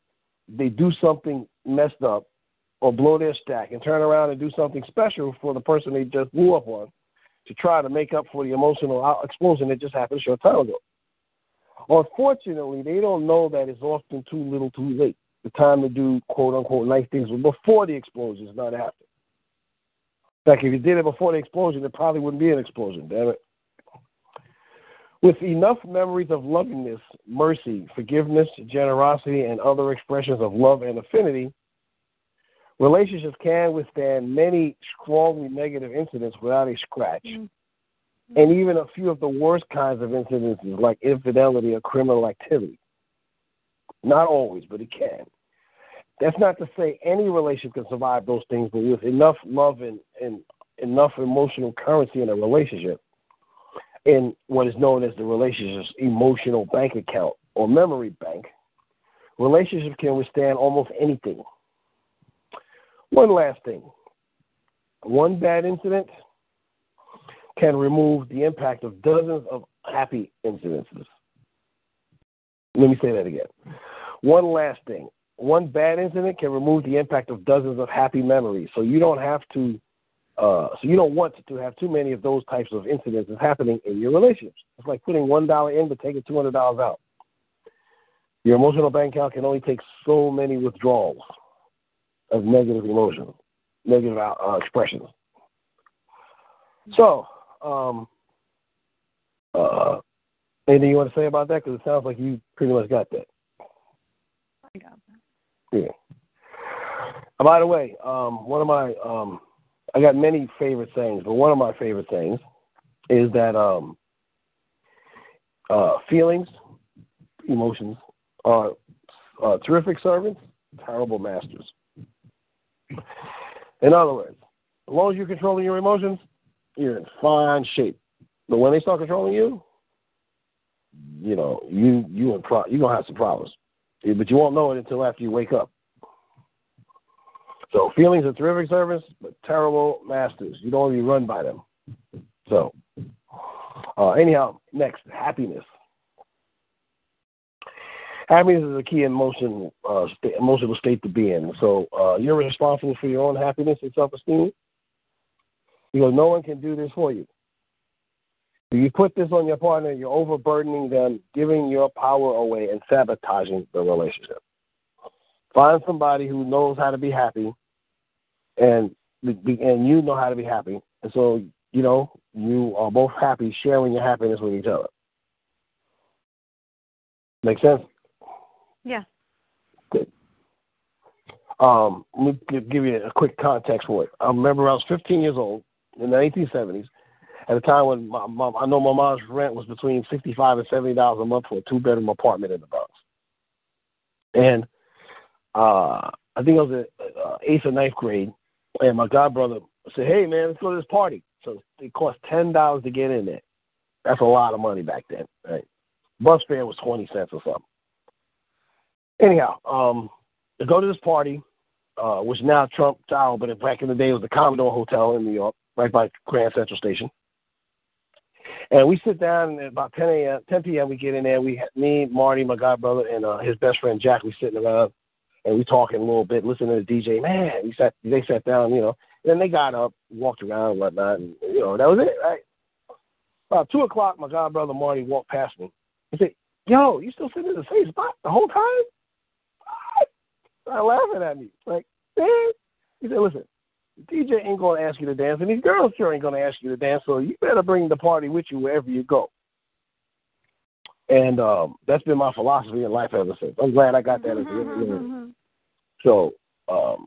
They do something messed up or blow their stack and turn around and do something special for the person they just blew up on to try to make up for the emotional explosion that just happened a short time ago. Unfortunately, they don't know that it's often too little too late. The time to do quote unquote nice things before the explosion, is not after. In fact, if you did it before the explosion, it probably wouldn't be an explosion, damn it. With enough memories of lovingness, mercy, forgiveness, generosity, and other expressions of love and affinity, relationships can withstand many strongly negative incidents without a scratch. Mm-hmm. And even a few of the worst kinds of incidents, like infidelity or criminal activity. Not always, but it can. That's not to say any relationship can survive those things, but with enough love and, and enough emotional currency in a relationship, in what is known as the relationship's emotional bank account or memory bank, relationships can withstand almost anything. One last thing one bad incident can remove the impact of dozens of happy incidences. Let me say that again. One last thing one bad incident can remove the impact of dozens of happy memories. So you don't have to, uh, so you don't want to have too many of those types of incidents happening in your relationships. It's like putting one dollar in but taking two hundred dollars out. Your emotional bank account can only take so many withdrawals of negative emotions, negative uh, uh expressions. So, um, uh, anything you want to say about that? Because it sounds like you pretty much got that. I got that. Yeah. by the way, um, one of my um, I got many favorite sayings, but one of my favorite sayings is that um, uh, feelings, emotions are uh, terrific servants, terrible masters. In other words, as long as you're controlling your emotions, you're in fine shape. But when they start controlling you, you know, you you in pro- you're gonna have some problems but you won't know it until after you wake up. So feelings are terrific servants, but terrible masters. You don't want to be run by them. So uh, anyhow, next happiness. Happiness is a key emotion, uh, state, emotional state to be in. So uh, you're responsible for your own happiness and self-esteem because no one can do this for you. If you put this on your partner, you're overburdening them, giving your power away, and sabotaging the relationship. Find somebody who knows how to be happy, and and you know how to be happy, and so you know you are both happy, sharing your happiness with each other. Make sense? Yeah. Good. Um, let me give you a quick context for it. I remember I was 15 years old in the 1970s at a time when my, my, I know my mom's rent was between sixty five and seventy dollars a month for a two bedroom apartment in the Bronx. And uh, I think I was in uh, eighth or ninth grade, and my god brother said, "Hey man, let's go to this party." So it cost ten dollars to get in there. That's a lot of money back then, right? Bus fare was twenty cents or something. Anyhow, um, to go to this party, uh, which now Trump Tower, but back in the day it was the Commodore Hotel in New York, right by Grand Central Station. And we sit down and at about 10 a.m., 10 p.m. We get in there. We, me, Marty, my god brother, and uh, his best friend Jack. We sitting around and we talking a little bit, listening to the DJ. Man, we sat, they sat down, you know. And Then they got up, walked around and whatnot, and you know that was it, right? About two o'clock, my god brother Marty walked past me. He said, "Yo, you still sitting in the same spot the whole time?" Started laughing at me, like, man. He said, "Listen, DJ ain't gonna ask you to dance, and these girls sure ain't gonna ask you to dance. So you better bring the party with you wherever you go." And um, that's been my philosophy in life ever since. I'm glad I got that at the end of the year. So, um,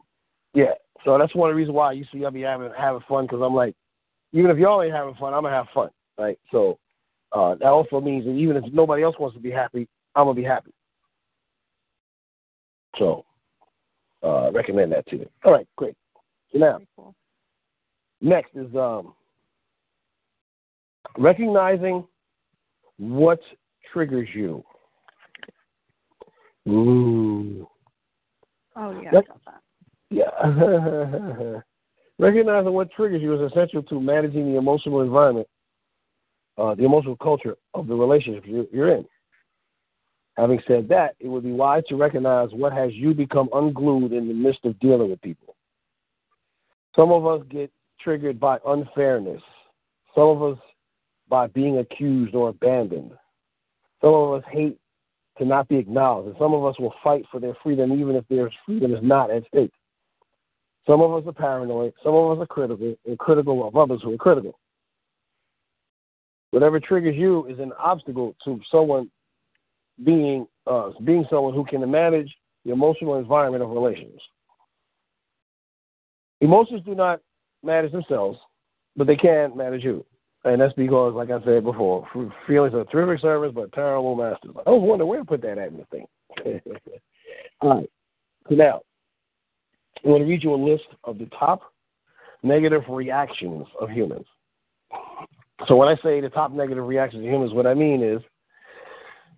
yeah. So that's one of the reasons why you see I be having having fun because I'm like, even if y'all ain't having fun, I'm gonna have fun, right? So uh, that also means that even if nobody else wants to be happy, I'm gonna be happy. So uh, recommend that to you. All right, great. So now, cool. next is um, recognizing what triggers you. Ooh. Oh yeah, I that. Yeah. Recognizing what triggers you is essential to managing the emotional environment, uh, the emotional culture of the relationship you're, you're in. Having said that, it would be wise to recognize what has you become unglued in the midst of dealing with people. Some of us get triggered by unfairness. Some of us by being accused or abandoned. Some of us hate to not be acknowledged. And some of us will fight for their freedom even if their freedom is not at stake. Some of us are paranoid. Some of us are critical and critical of others who are critical. Whatever triggers you is an obstacle to someone being uh, being someone who can manage the emotional environment of relations. Emotions do not manage themselves, but they can manage you. And that's because, like I said before, feelings are terrific servants but terrible masters. I was wondering where to put that at in the thing. All right. So now, I'm going to read you a list of the top negative reactions of humans. So when I say the top negative reactions of humans, what I mean is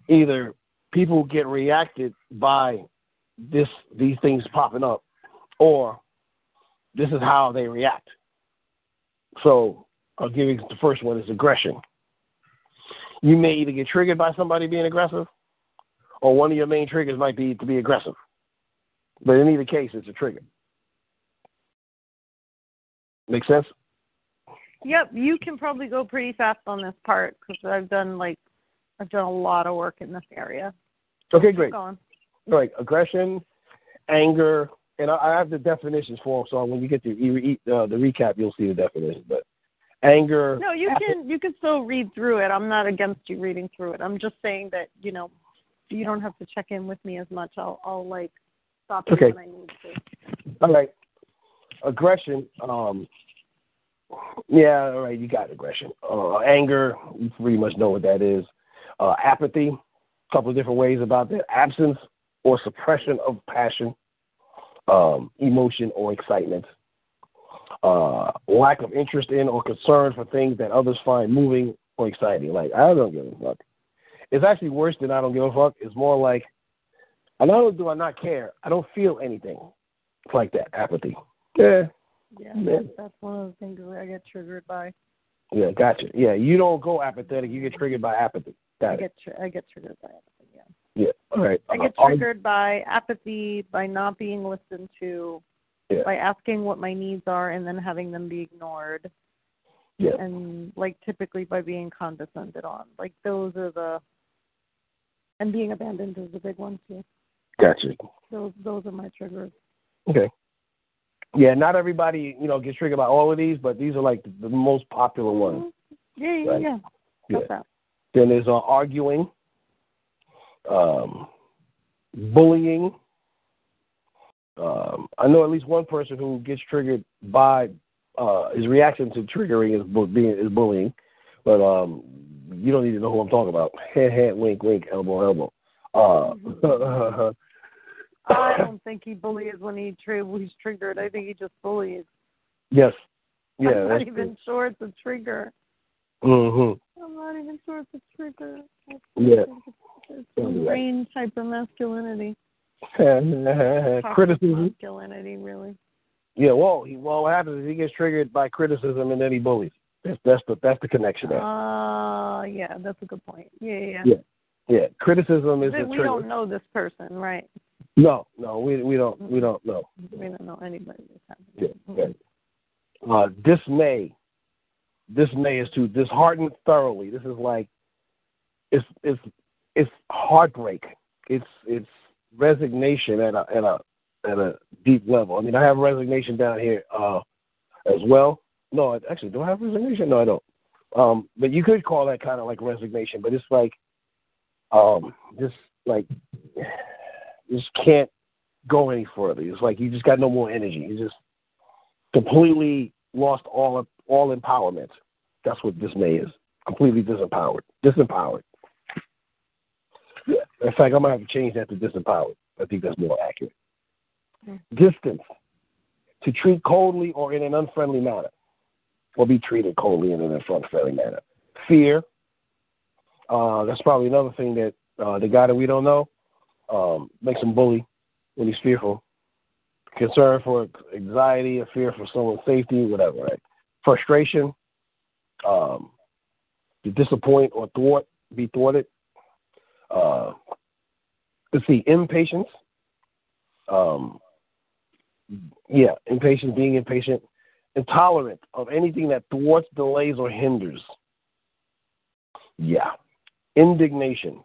either people get reacted by this these things popping up, or this is how they react. So I'll give you the first one is aggression. You may either get triggered by somebody being aggressive, or one of your main triggers might be to be aggressive. But in either case, it's a trigger. Make sense? Yep, you can probably go pretty fast on this part because I've done like I've done a lot of work in this area. Okay, great. All right, aggression, anger, and I, I have the definitions for them. So when you get to uh, the recap, you'll see the definitions. But anger. No, you can you can still read through it. I'm not against you reading through it. I'm just saying that you know you don't have to check in with me as much. I'll I'll like stop you Okay. when I need to. All right. Aggression. Um. Yeah. All right. You got aggression. Uh, anger. You pretty much know what that is. Uh, apathy. A couple of different ways about that. Absence or suppression of passion, um, emotion, or excitement. Uh, lack of interest in or concern for things that others find moving or exciting. Like I don't give a fuck. It's actually worse than I don't give a fuck. It's more like I not only do I not care, I don't feel anything. It's like that apathy. Yeah, Yeah, Yeah. that's, that's one of the things that I get triggered by. yeah, gotcha. Yeah, you don't go apathetic. You get triggered by apathy. I it. get tr- I get triggered by it. Yeah. Yeah. All right. I get Uh, triggered by apathy, by not being listened to, Yeah. by asking what my needs are and then having them be ignored, Yeah. and like typically by being condescended on. Like those are the and being abandoned is a big one too. Gotcha. Those those are my triggers. Okay. Yeah, not everybody, you know, gets triggered by all of these, but these are like the, the most popular ones. Yeah, yeah, Right. yeah. Yeah. Then there's uh, arguing, um, bullying. Um, I know at least one person who gets triggered by uh, his reaction to triggering is bu- being is bullying, but um, you don't need to know who I'm talking about. Hand, hand, wink, wink, elbow, elbow. Uh, I don't think he bullies when he tri- he's triggered. I think he just bullies. yes, yeah, I'm not even sure it's a trigger. Hmm I'm not even sure it's a trigger. Yeah. it's, right. ingrained hyper masculinity. criticism. Masculinity, really. Yeah, well, he, well, what happens is he gets triggered by criticism and then he bullies. That's that's the that's the connection there. Uh, yeah, that's a good point. Yeah, yeah. Yeah. Yeah, criticism is we don't know this person, right? No, no, we we don't we don't know. We don't know anybody that's Yeah, yeah. Uh, dismay. Dismay is to dishearten thoroughly. This is like it's it's it's heartbreak. It's it's resignation at a at a at a deep level. I mean, I have resignation down here uh, as well. No, actually, do I have resignation? No, I don't. Um, but you could call that kind of like resignation. But it's like um, just like just can't go any further. It's like you just got no more energy. You just completely lost all all empowerment. That's what dismay is. Completely disempowered. Disempowered. Yeah. In fact, I might have to change that to disempowered. I think that's more accurate. Distance. To treat coldly or in an unfriendly manner. Or be treated coldly in an unfriendly manner. Fear. Uh, that's probably another thing that uh, the guy that we don't know um, makes him bully when he's fearful. Concern for anxiety or fear for someone's safety, whatever, right? Frustration, um, to disappoint or thwart, be thwarted. Uh, let's see, impatience. Um, yeah, impatient, being impatient. Intolerant of anything that thwarts, delays, or hinders. Yeah. Indignation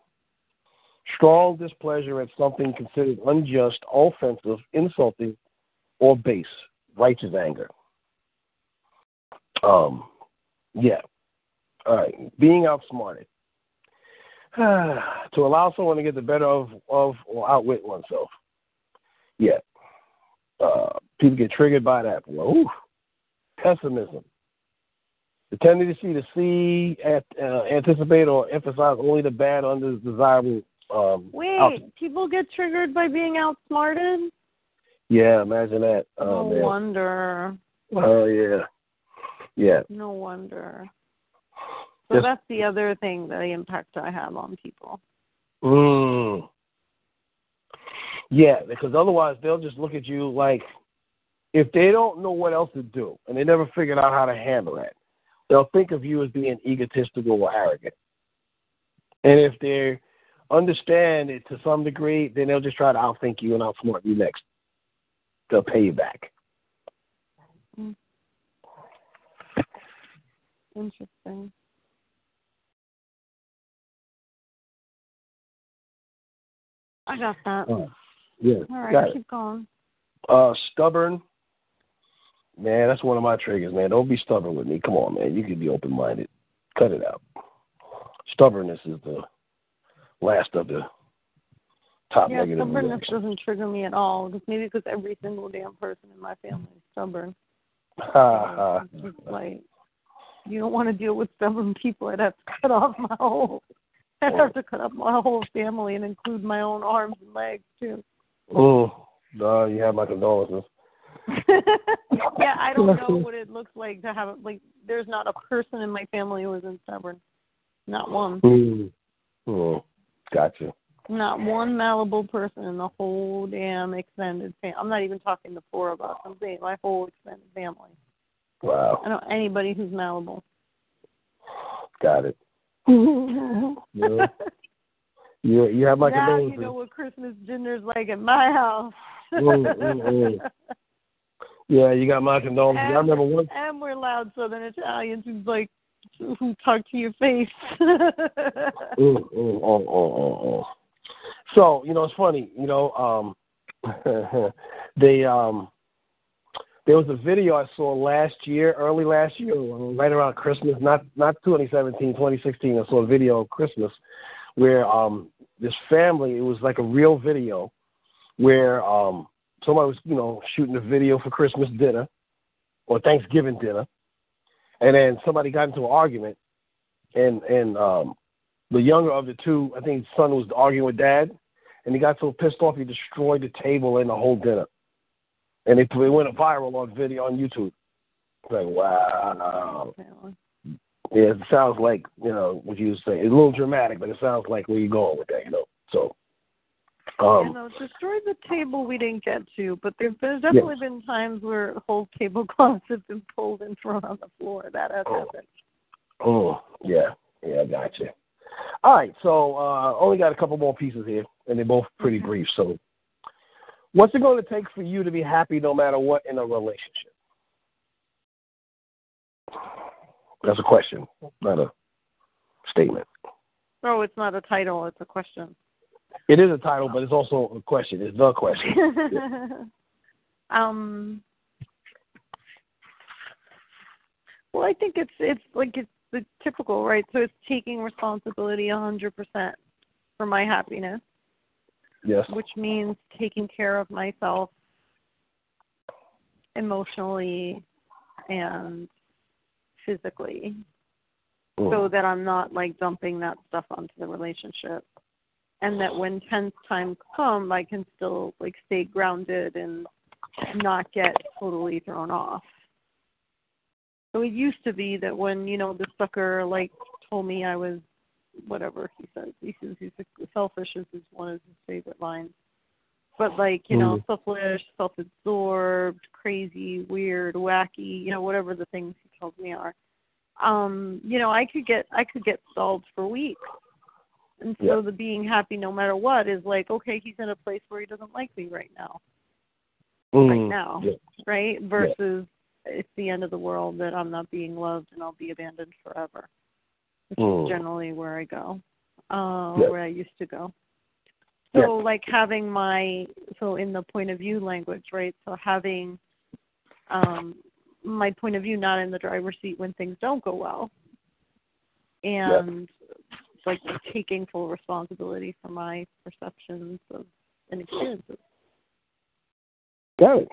strong displeasure at something considered unjust, offensive, insulting, or base, righteous anger. Um, yeah. All right. Being outsmarted. to allow someone to get the better of, of or outwit oneself. Yeah. Uh, people get triggered by that. Well, ooh. Pessimism. The tendency to see, at, uh, anticipate, or emphasize only the bad under desirable um, Wait, out- people get triggered by being outsmarted? Yeah, imagine that. Oh, no man. wonder. Oh, yeah. Yeah. No wonder. So Just- that's the other thing, the impact I have on people. Mm. Yeah, because otherwise they'll just look at you like if they don't know what else to do and they never figured out how to handle that, they'll think of you as being egotistical or arrogant. And if they understand it to some degree, then they'll just try to outthink you and outsmart you next. They'll pay you back. Interesting. I got that. Oh, yeah. All right, keep going. Uh, stubborn. Man, that's one of my triggers, man. Don't be stubborn with me. Come on, man. You can be open minded. Cut it out. Stubbornness is the last of the top Yeah, negative stubbornness reactions. doesn't trigger me at all. Because maybe because every single damn person in my family is stubborn. Ha ha. It's like you don't want to deal with stubborn people. I'd have to cut off my whole. I'd have to cut off my whole family and include my own arms and legs too. Oh, no, you have my condolences. yeah, I don't know what it looks like to have like. There's not a person in my family who isn't stubborn. Not one. Mm. Mm. Gotcha. Not one malleable person in the whole damn extended family. I'm not even talking the four of us. I'm saying my whole extended family. Wow. I don't know anybody who's malleable. Got it. Yeah. You you have my now condolences. you know what Christmas dinner's like at my house. Mm, mm, mm. Yeah, you got my condolences. I remember one and we're loud Southern Italians who's like who talk to your face. Mm, oh, oh, oh, oh. So you know, it's funny. You know, um, they um, there was a video I saw last year, early last year, right around Christmas, not not 2017, 2016. I saw a video of Christmas where um, this family. It was like a real video where um, somebody was, you know, shooting a video for Christmas dinner or Thanksgiving dinner, and then somebody got into an argument, and and um, the younger of the two, I think son was arguing with dad, and he got so pissed off he destroyed the table and the whole dinner. And it, it went viral on video on YouTube. It's like, wow. Yeah, it sounds like, you know, what you saying. It's a little dramatic, but it sounds like where you're going with that, you know. So, Um, you know, destroy the table we didn't get to, but there, there's definitely been times where whole tablecloths have been pulled and thrown on the floor. That has Oh. happened. Oh, yeah, yeah, I got you. All right, so uh, only got a couple more pieces here, and they're both pretty brief. So, what's it going to take for you to be happy no matter what in a relationship? That's a question, not a statement. No, it's not a title; it's a question. It is a title, but it's also a question. It's the question. um. Well, I think it's it's like it's the typical, right? So it's taking responsibility a hundred percent for my happiness, Yes. which means taking care of myself emotionally and physically, so Mm. that I'm not like dumping that stuff onto the relationship. And that when tense times come, I can still like stay grounded and not get totally thrown off. So it used to be that when you know the sucker like told me I was whatever he says he says he's selfish is his one of his favorite lines. But like you know Mhm. selfish, self-absorbed, crazy, weird, wacky, you know whatever the things he tells me are. Um, you know I could get I could get stalled for weeks. And so Yeah. the being happy no matter what is like okay he's in a place where he doesn't like me right now right Mm. now, Yeah. right? Versus it's the end of the world that I'm not being loved and I'll be abandoned forever. Which Mm. is generally where I go, uh, Yeah. where I used to go. Yeah. So like having my so in the point of view language, right? So having um my point of view not in the driver's seat when things don't go well, and like taking full responsibility for my perceptions of and experiences. Got it.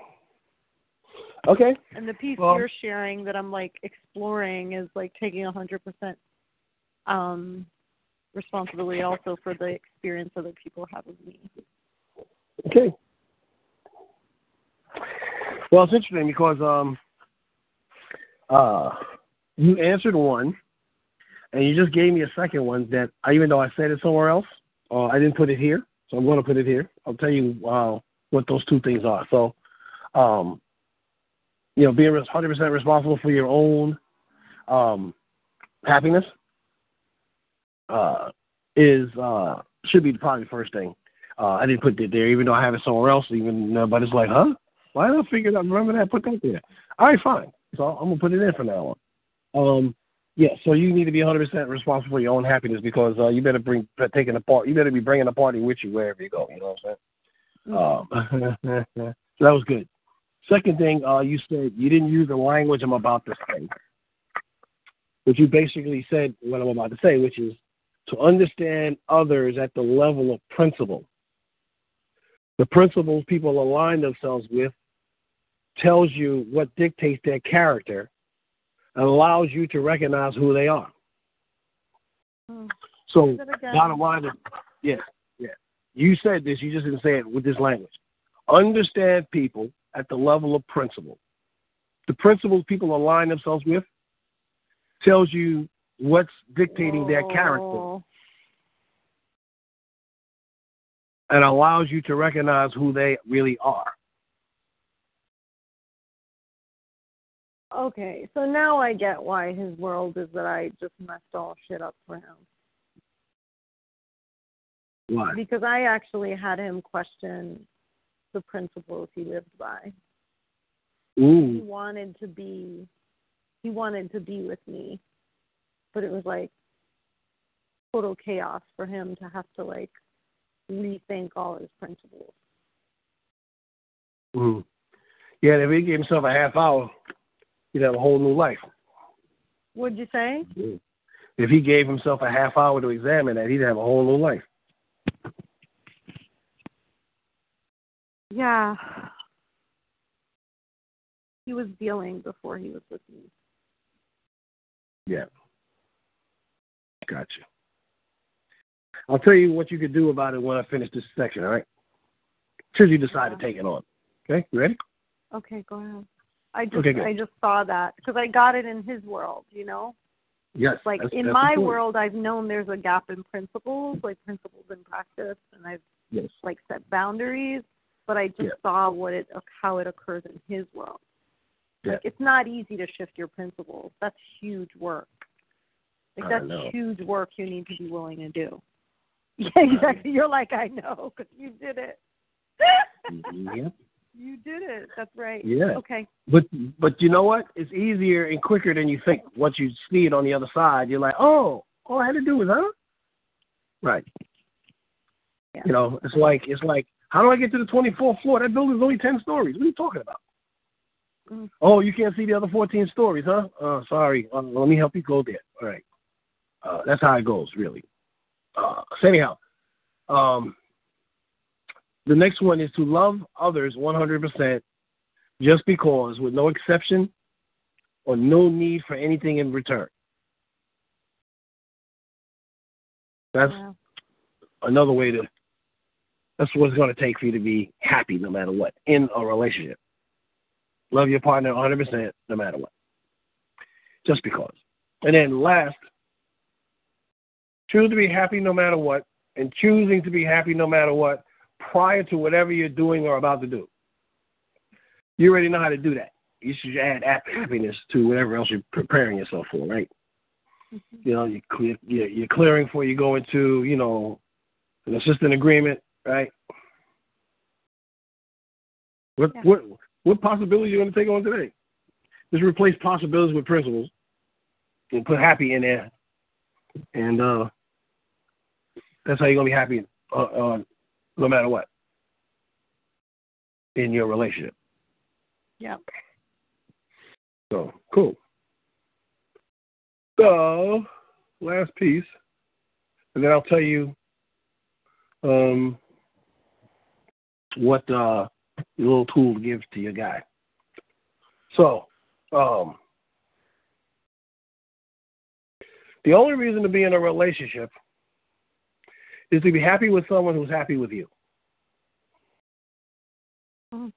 Okay. And the piece Well- you're sharing that I'm like exploring is like taking a hundred percent um responsibility also for the experience other people have of me. Okay. Well, it's interesting because um, uh, you answered one, and you just gave me a second one that I, even though I said it somewhere else, uh, I didn't put it here, so I'm going to put it here. I'll tell you uh, what those two things are. So, um, you know, being 100% responsible for your own um, happiness uh, is uh, should be probably the first thing. Uh, I didn't put that there, even though I have it somewhere else. Even uh, but it's like, huh? Why did I figure out? Remember that? Put that there. All right, fine. So I'm gonna put it in for now on. Um, yeah. So you need to be 100 percent responsible for your own happiness because uh, you better bring taking the part. You better be bringing the party with you wherever you go. You know what I'm saying? Um, so that was good. Second thing, uh, you said you didn't use the language I'm about to say, but you basically said what I'm about to say, which is to understand others at the level of principle. The principles people align themselves with tells you what dictates their character and allows you to recognize who they are. Hmm. So, Say that again. bottom line is, yes, yeah. You said this, you just didn't say it with this language. Understand people at the level of principle. The principles people align themselves with tells you what's dictating their character Oh, and allows you to recognize who they really are. Okay, so now I get why his world is that I just messed all shit up for him. Why? Because I actually had him question the principles he lived by. He wanted to be he wanted to be with me. But it was like total chaos for him to have to like rethink all his principles. Mm. Yeah, he gave himself a half hour, he'd have a whole new life. What'd you say? If he gave himself a half hour to examine that, he'd have a whole new life. Yeah. He was dealing before he was with me. Yeah. Gotcha. I'll tell you what you could do about it when I finish this section, all right? Should you decide to take it on. Okay, you ready? Okay, go ahead. I just Okay. I just saw that because I got it in his world, you know. Yes. Like that's- in that's my important. world, I've known there's a gap in principles, like principles in practice, and I've Yes. like set boundaries, but I just Yeah. saw what it how it occurs in his world. Yeah. Like it's not easy to shift your principles. That's huge work. Like that's huge work you need to be willing to do. Yeah, exactly. You're like I know because you did it. Mm-hmm. Yep. You did it. That's right. Yeah. Okay. But but you know what? It's easier and quicker than you think. Once you see it on the other side, you're like, oh, all I had to do was, huh? Right. Yeah. You know, it's like it's like, how do I get to the 24th floor? That building's only 10 stories. What are you talking about? Mm. Oh, you can't see the other 14 stories, huh? Uh, sorry. Uh, let me help you go there. All right. Uh, that's how it goes, really. Uh, so anyhow, um, the next one is to love others 100% just because, with no exception or no need for anything in return. That's another way to. That's what it's going to take for you to be happy no matter what in a relationship. Love your partner 100% no matter what. Just because. And then last, choose to be happy no matter what, and choosing to be happy no matter what prior to whatever you're doing or about to do. You already know how to do that. You should add happiness to whatever else you're preparing yourself for, right? You know, you clear, you're, you're clearing for you go into, you know, an assistant agreement, right? What Yeah. what what possibilities are you going to take on today? Just replace possibilities with principles, and put happy in there, and uh, that's how you're gonna be happy, uh, uh, no matter what, in your relationship. Yep. So cool. So last piece, and then I'll tell you um, what uh, little tool to give to your guy. So, um, the only reason to be in a relationship is to be happy with someone who's happy with you. Mhm.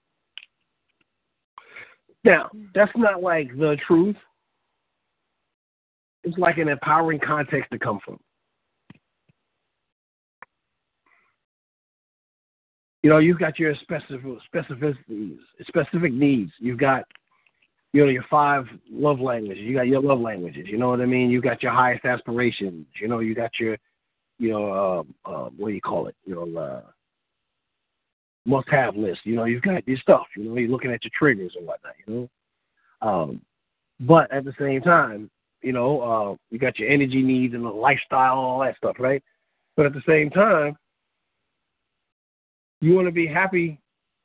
Now, that's not like the truth. It's like an empowering context to come from. You know, you've got your specific specificities, specific needs. You've got, you know, your five love languages. You got your love languages. You know what I mean? You got your highest aspirations. You know, you got your, you know, uh, uh, what do you call it? You know, uh, must-have list. You know, you've got your stuff. You know, you're looking at your triggers and whatnot. You know, um, but at the same time, you know, uh, you got your energy needs and the lifestyle, all that stuff, right? But at the same time, you want to be happy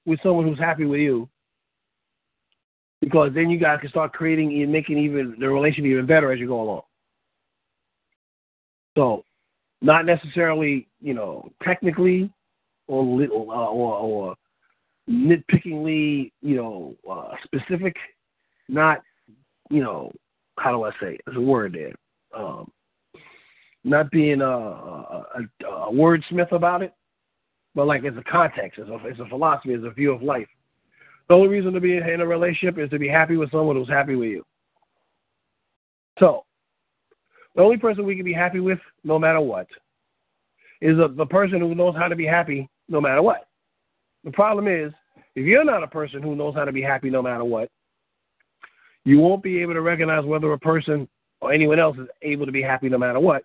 with someone who's happy with you, because then you guys can start creating and making even the relationship even better as you go along. So, not necessarily, you know, technically or li- or or, or nitpickingly, you know, uh, specific, not, you know, how do I say? it? There's a word there. Um, not being a, a, a, a wordsmith about it, but like it's a context, it's a, it's a philosophy, it's a view of life. The only reason to be in a relationship is to be happy with someone who's happy with you. So, the only person we can be happy with, no matter what, is a, the person who knows how to be happy no matter what. The problem is, if you're not a person who knows how to be happy no matter what, you won't be able to recognize whether a person or anyone else is able to be happy no matter what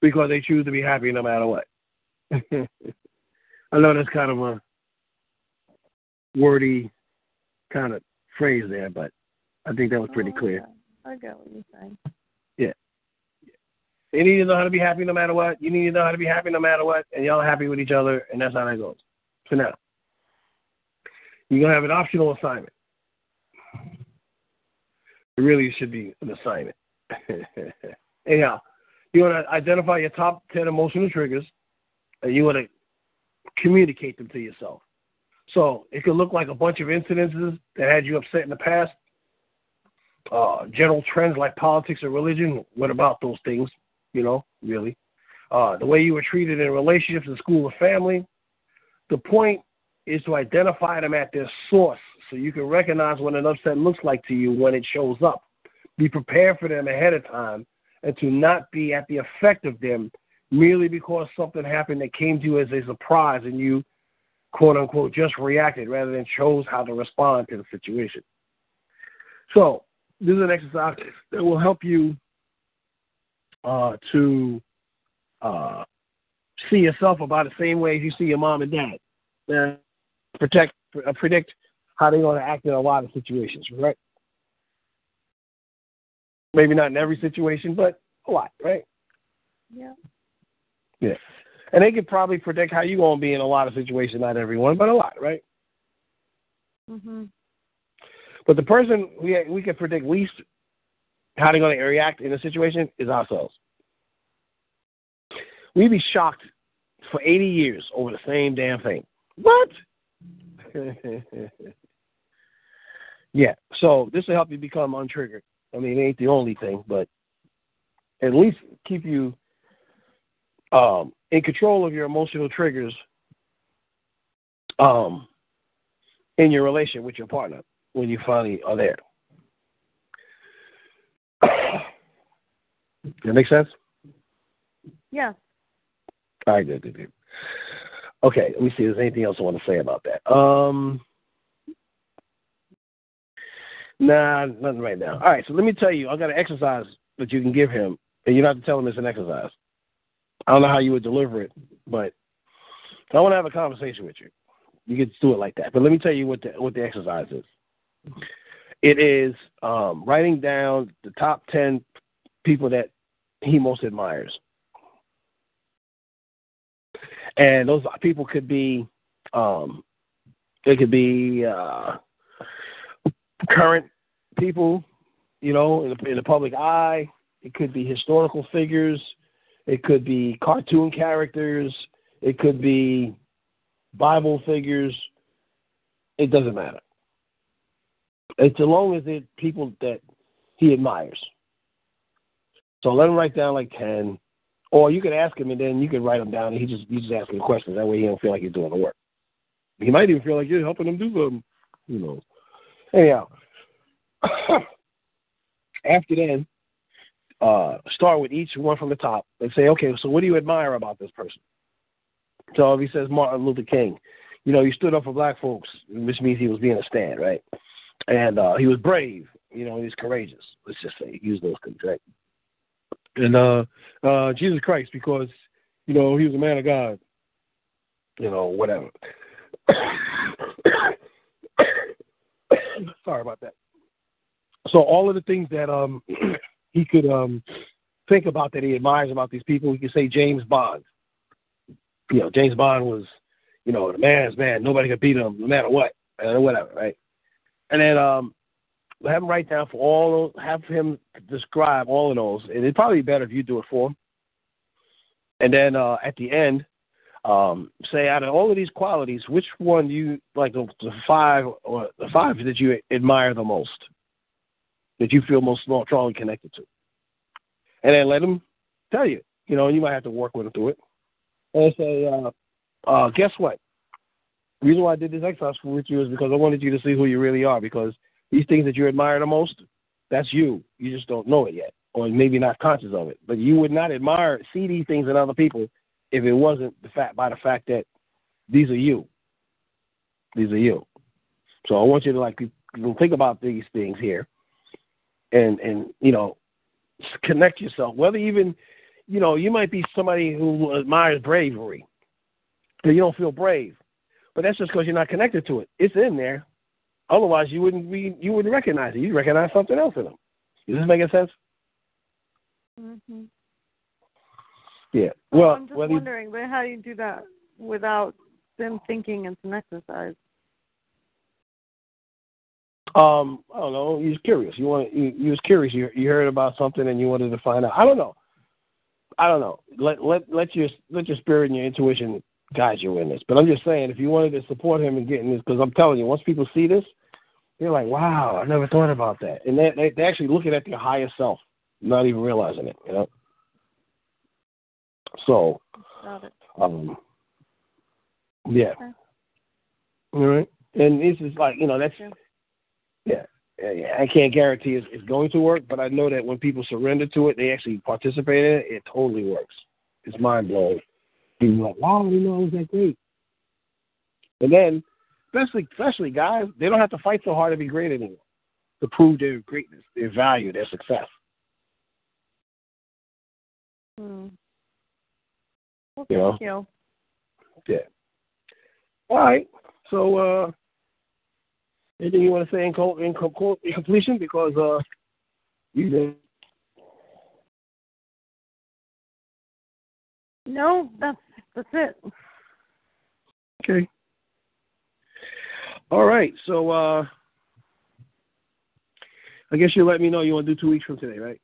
because they choose to be happy no matter what. I know that's kind of a wordy kind of phrase there, but I think that was pretty Oh, clear. I got what you're saying. They need to know how to be happy no matter what. You need to know how to be happy no matter what, and y'all happy with each other, and that's how that goes. So now, you're gonna have an optional assignment. It really should be an assignment. Anyhow, you want to identify your top ten emotional triggers, and you want to communicate them to yourself. So it could look like a bunch of incidences that had you upset in the past. Uh, general trends like politics or religion. What about those things? You know, really. Uh, the way you were treated in relationships in school or family. The point is to identify them at their source so you can recognize what an upset looks like to you when it shows up. Be prepared for them ahead of time and to not be at the effect of them merely because something happened that came to you as a surprise and you, quote unquote, just reacted rather than chose how to respond to the situation. So, this is an exercise that will help you uh, to uh, see yourself about the same way as you see your mom and dad. Uh, protect, uh, predict how they're going to act in a lot of situations, right? Maybe not in every situation, but a lot, right? Yeah. Yeah. And they could probably predict how you're going to be in a lot of situations, not everyone, but a lot, right? Mm Mhm. But the person we we can predict least how they're going to react in a situation is ourselves. We'd be shocked for 80 years over the same damn thing. What? yeah. So this will help you become untriggered. I mean, it ain't the only thing, but at least keep you um, in control of your emotional triggers um, in your relation with your partner when you finally are there. That make sense? Yeah. All right, good, good, good. Okay, let me see. Is there's anything else I want to say about that? Um, nah, nothing right now. All right, so let me tell you. I got an exercise that you can give him, and you don't have to tell him it's an exercise. I don't know how you would deliver it, but I want to have a conversation with you. You can do it like that. But let me tell you what the what the exercise is. It is um, writing down the top ten people that he most admires. And those people could be, um, it could be uh, current people, you know, in the, in the public eye. It could be historical figures. It could be cartoon characters. It could be Bible figures. It doesn't matter. It's as long as it's people that he admires. So let him write down like ten, or you could ask him and then you can write them down. And he just you just ask him questions. That way he don't feel like you're doing the work. He might even feel like you're helping him do something. You know. Anyhow, after then, uh, start with each one from the top and say, okay, so what do you admire about this person? So if he says Martin Luther King, you know, he stood up for black folks, which means he was being a stand, right? And uh, he was brave, you know, he was courageous. Let's just say, use those things, right? And uh, uh, Jesus Christ, because you know he was a man of God, you know, whatever. Sorry about that. So all of the things that um he could um think about that he admires about these people, he could say James Bond. You know, James Bond was, you know, the man's man. Nobody could beat him, no matter what, or whatever, right? And then um have him write down for all have him describe all of those, and it'd probably be better if you do it for him. And then uh, at the end, um, say out of all of these qualities, which one you like the, the five or the five that you admire the most, that you feel most strongly connected to, and then let him tell you. You know, you might have to work with him through it. And say, uh, uh, guess what? The reason why I did this exercise with you is because I wanted you to see who you really are. Because these things that you admire the most, that's you. You just don't know it yet, or maybe not conscious of it. But you would not admire, see these things in other people if it wasn't the fact by the fact that these are you. These are you. So I want you to like think about these things here, and and you know, connect yourself. Whether even, you know, you might be somebody who admires bravery, but you don't feel brave. But that's just because you're not connected to it. It's in there, Otherwise, you wouldn't be you wouldn't recognize it. You'd recognize something else in them. Is this making sense? Mhm. Yeah. Well, I'm just whether you- wondering, but how do you do that without them thinking it's an exercise? um, I don't know. You're curious. You want you, you was curious. You you heard about something and you wanted to find out. I don't know. I don't know. Let let let your let your spirit and your intuition guide you in this. But I'm just saying, if you wanted to support him in getting this, because I'm telling you, once people see this, they're like, "Wow, I never thought about that," and they, they they're actually looking at their higher self, not even realizing it. You know. So, um, yeah. Okay. All right. And this is like, you know, that's, Yeah. yeah. I can't guarantee it's, it's going to work, but I know that when people surrender to it, they actually participate in it, it totally works. it's mind blowing. People like, wow, you know I was that great. And then, especially especially guys, they don't have to fight so hard to be great anymore, to prove their greatness, their value, their success. Hmm. Well, You thank know? you. Yeah. All right. So, uh, anything you want to say in, co- in, co- in completion? Because uh, you did. No, that's that's it. Okay. All right. So, uh, I guess you'll let me know you want to do two weeks from today, right?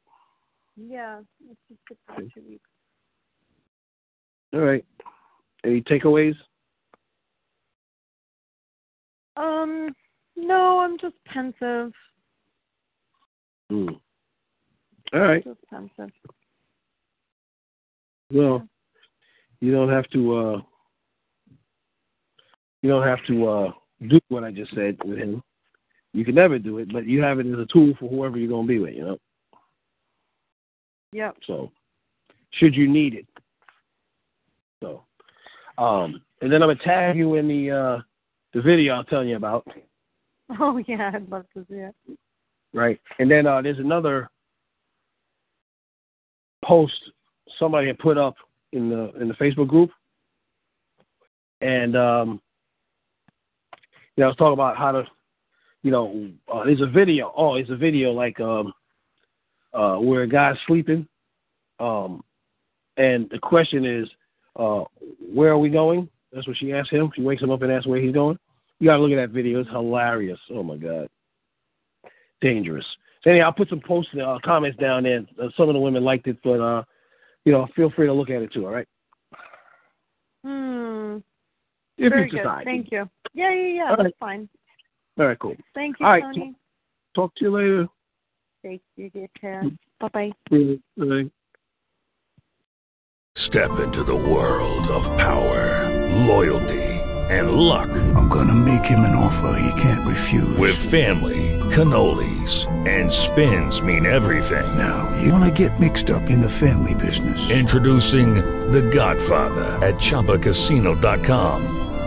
Yeah, let's just get the two weeks. All right. Any takeaways? Um, no, I'm just pensive. Hmm. All right. Just pensive. Well, you don't have to. uh You don't have to uh do what I just said with him. You can never do it, but you have it as a tool for whoever you're gonna be with. You know. Yep. So, should you need it. So, um, and then I'm gonna tag you in the uh the video I'm telling you about, Oh yeah, I'd love to see it. right? And then uh there's another post somebody had put up in the in the Facebook group, and um, know, I was talking about how to, you know, uh, there's a video. Oh, it's a video like um, uh, where a guy's sleeping, um, and the question is, uh, where are we going? That's what she asked him. She wakes him up and asks where he's going. You gotta look at that video. It's hilarious. Oh my god, dangerous. So anyhow, I'll put some posts, uh, comments down there. Uh, some of the women liked it, but uh, you know, feel free to look at it too. All right. Hmm. If Very you good. decide. Thank you. Yeah, yeah, yeah. All that's right. fine. All right, cool. Thank you, All right, Tony. Talk to you later. Take you take care. Bye bye. Bye. Step into the world of power, loyalty, and luck. I'm gonna make him an offer he can't refuse. With family, cannolis, and spins mean everything. Now, you wanna get mixed up in the family business. Introducing The Godfather at ChumbaCasino.com.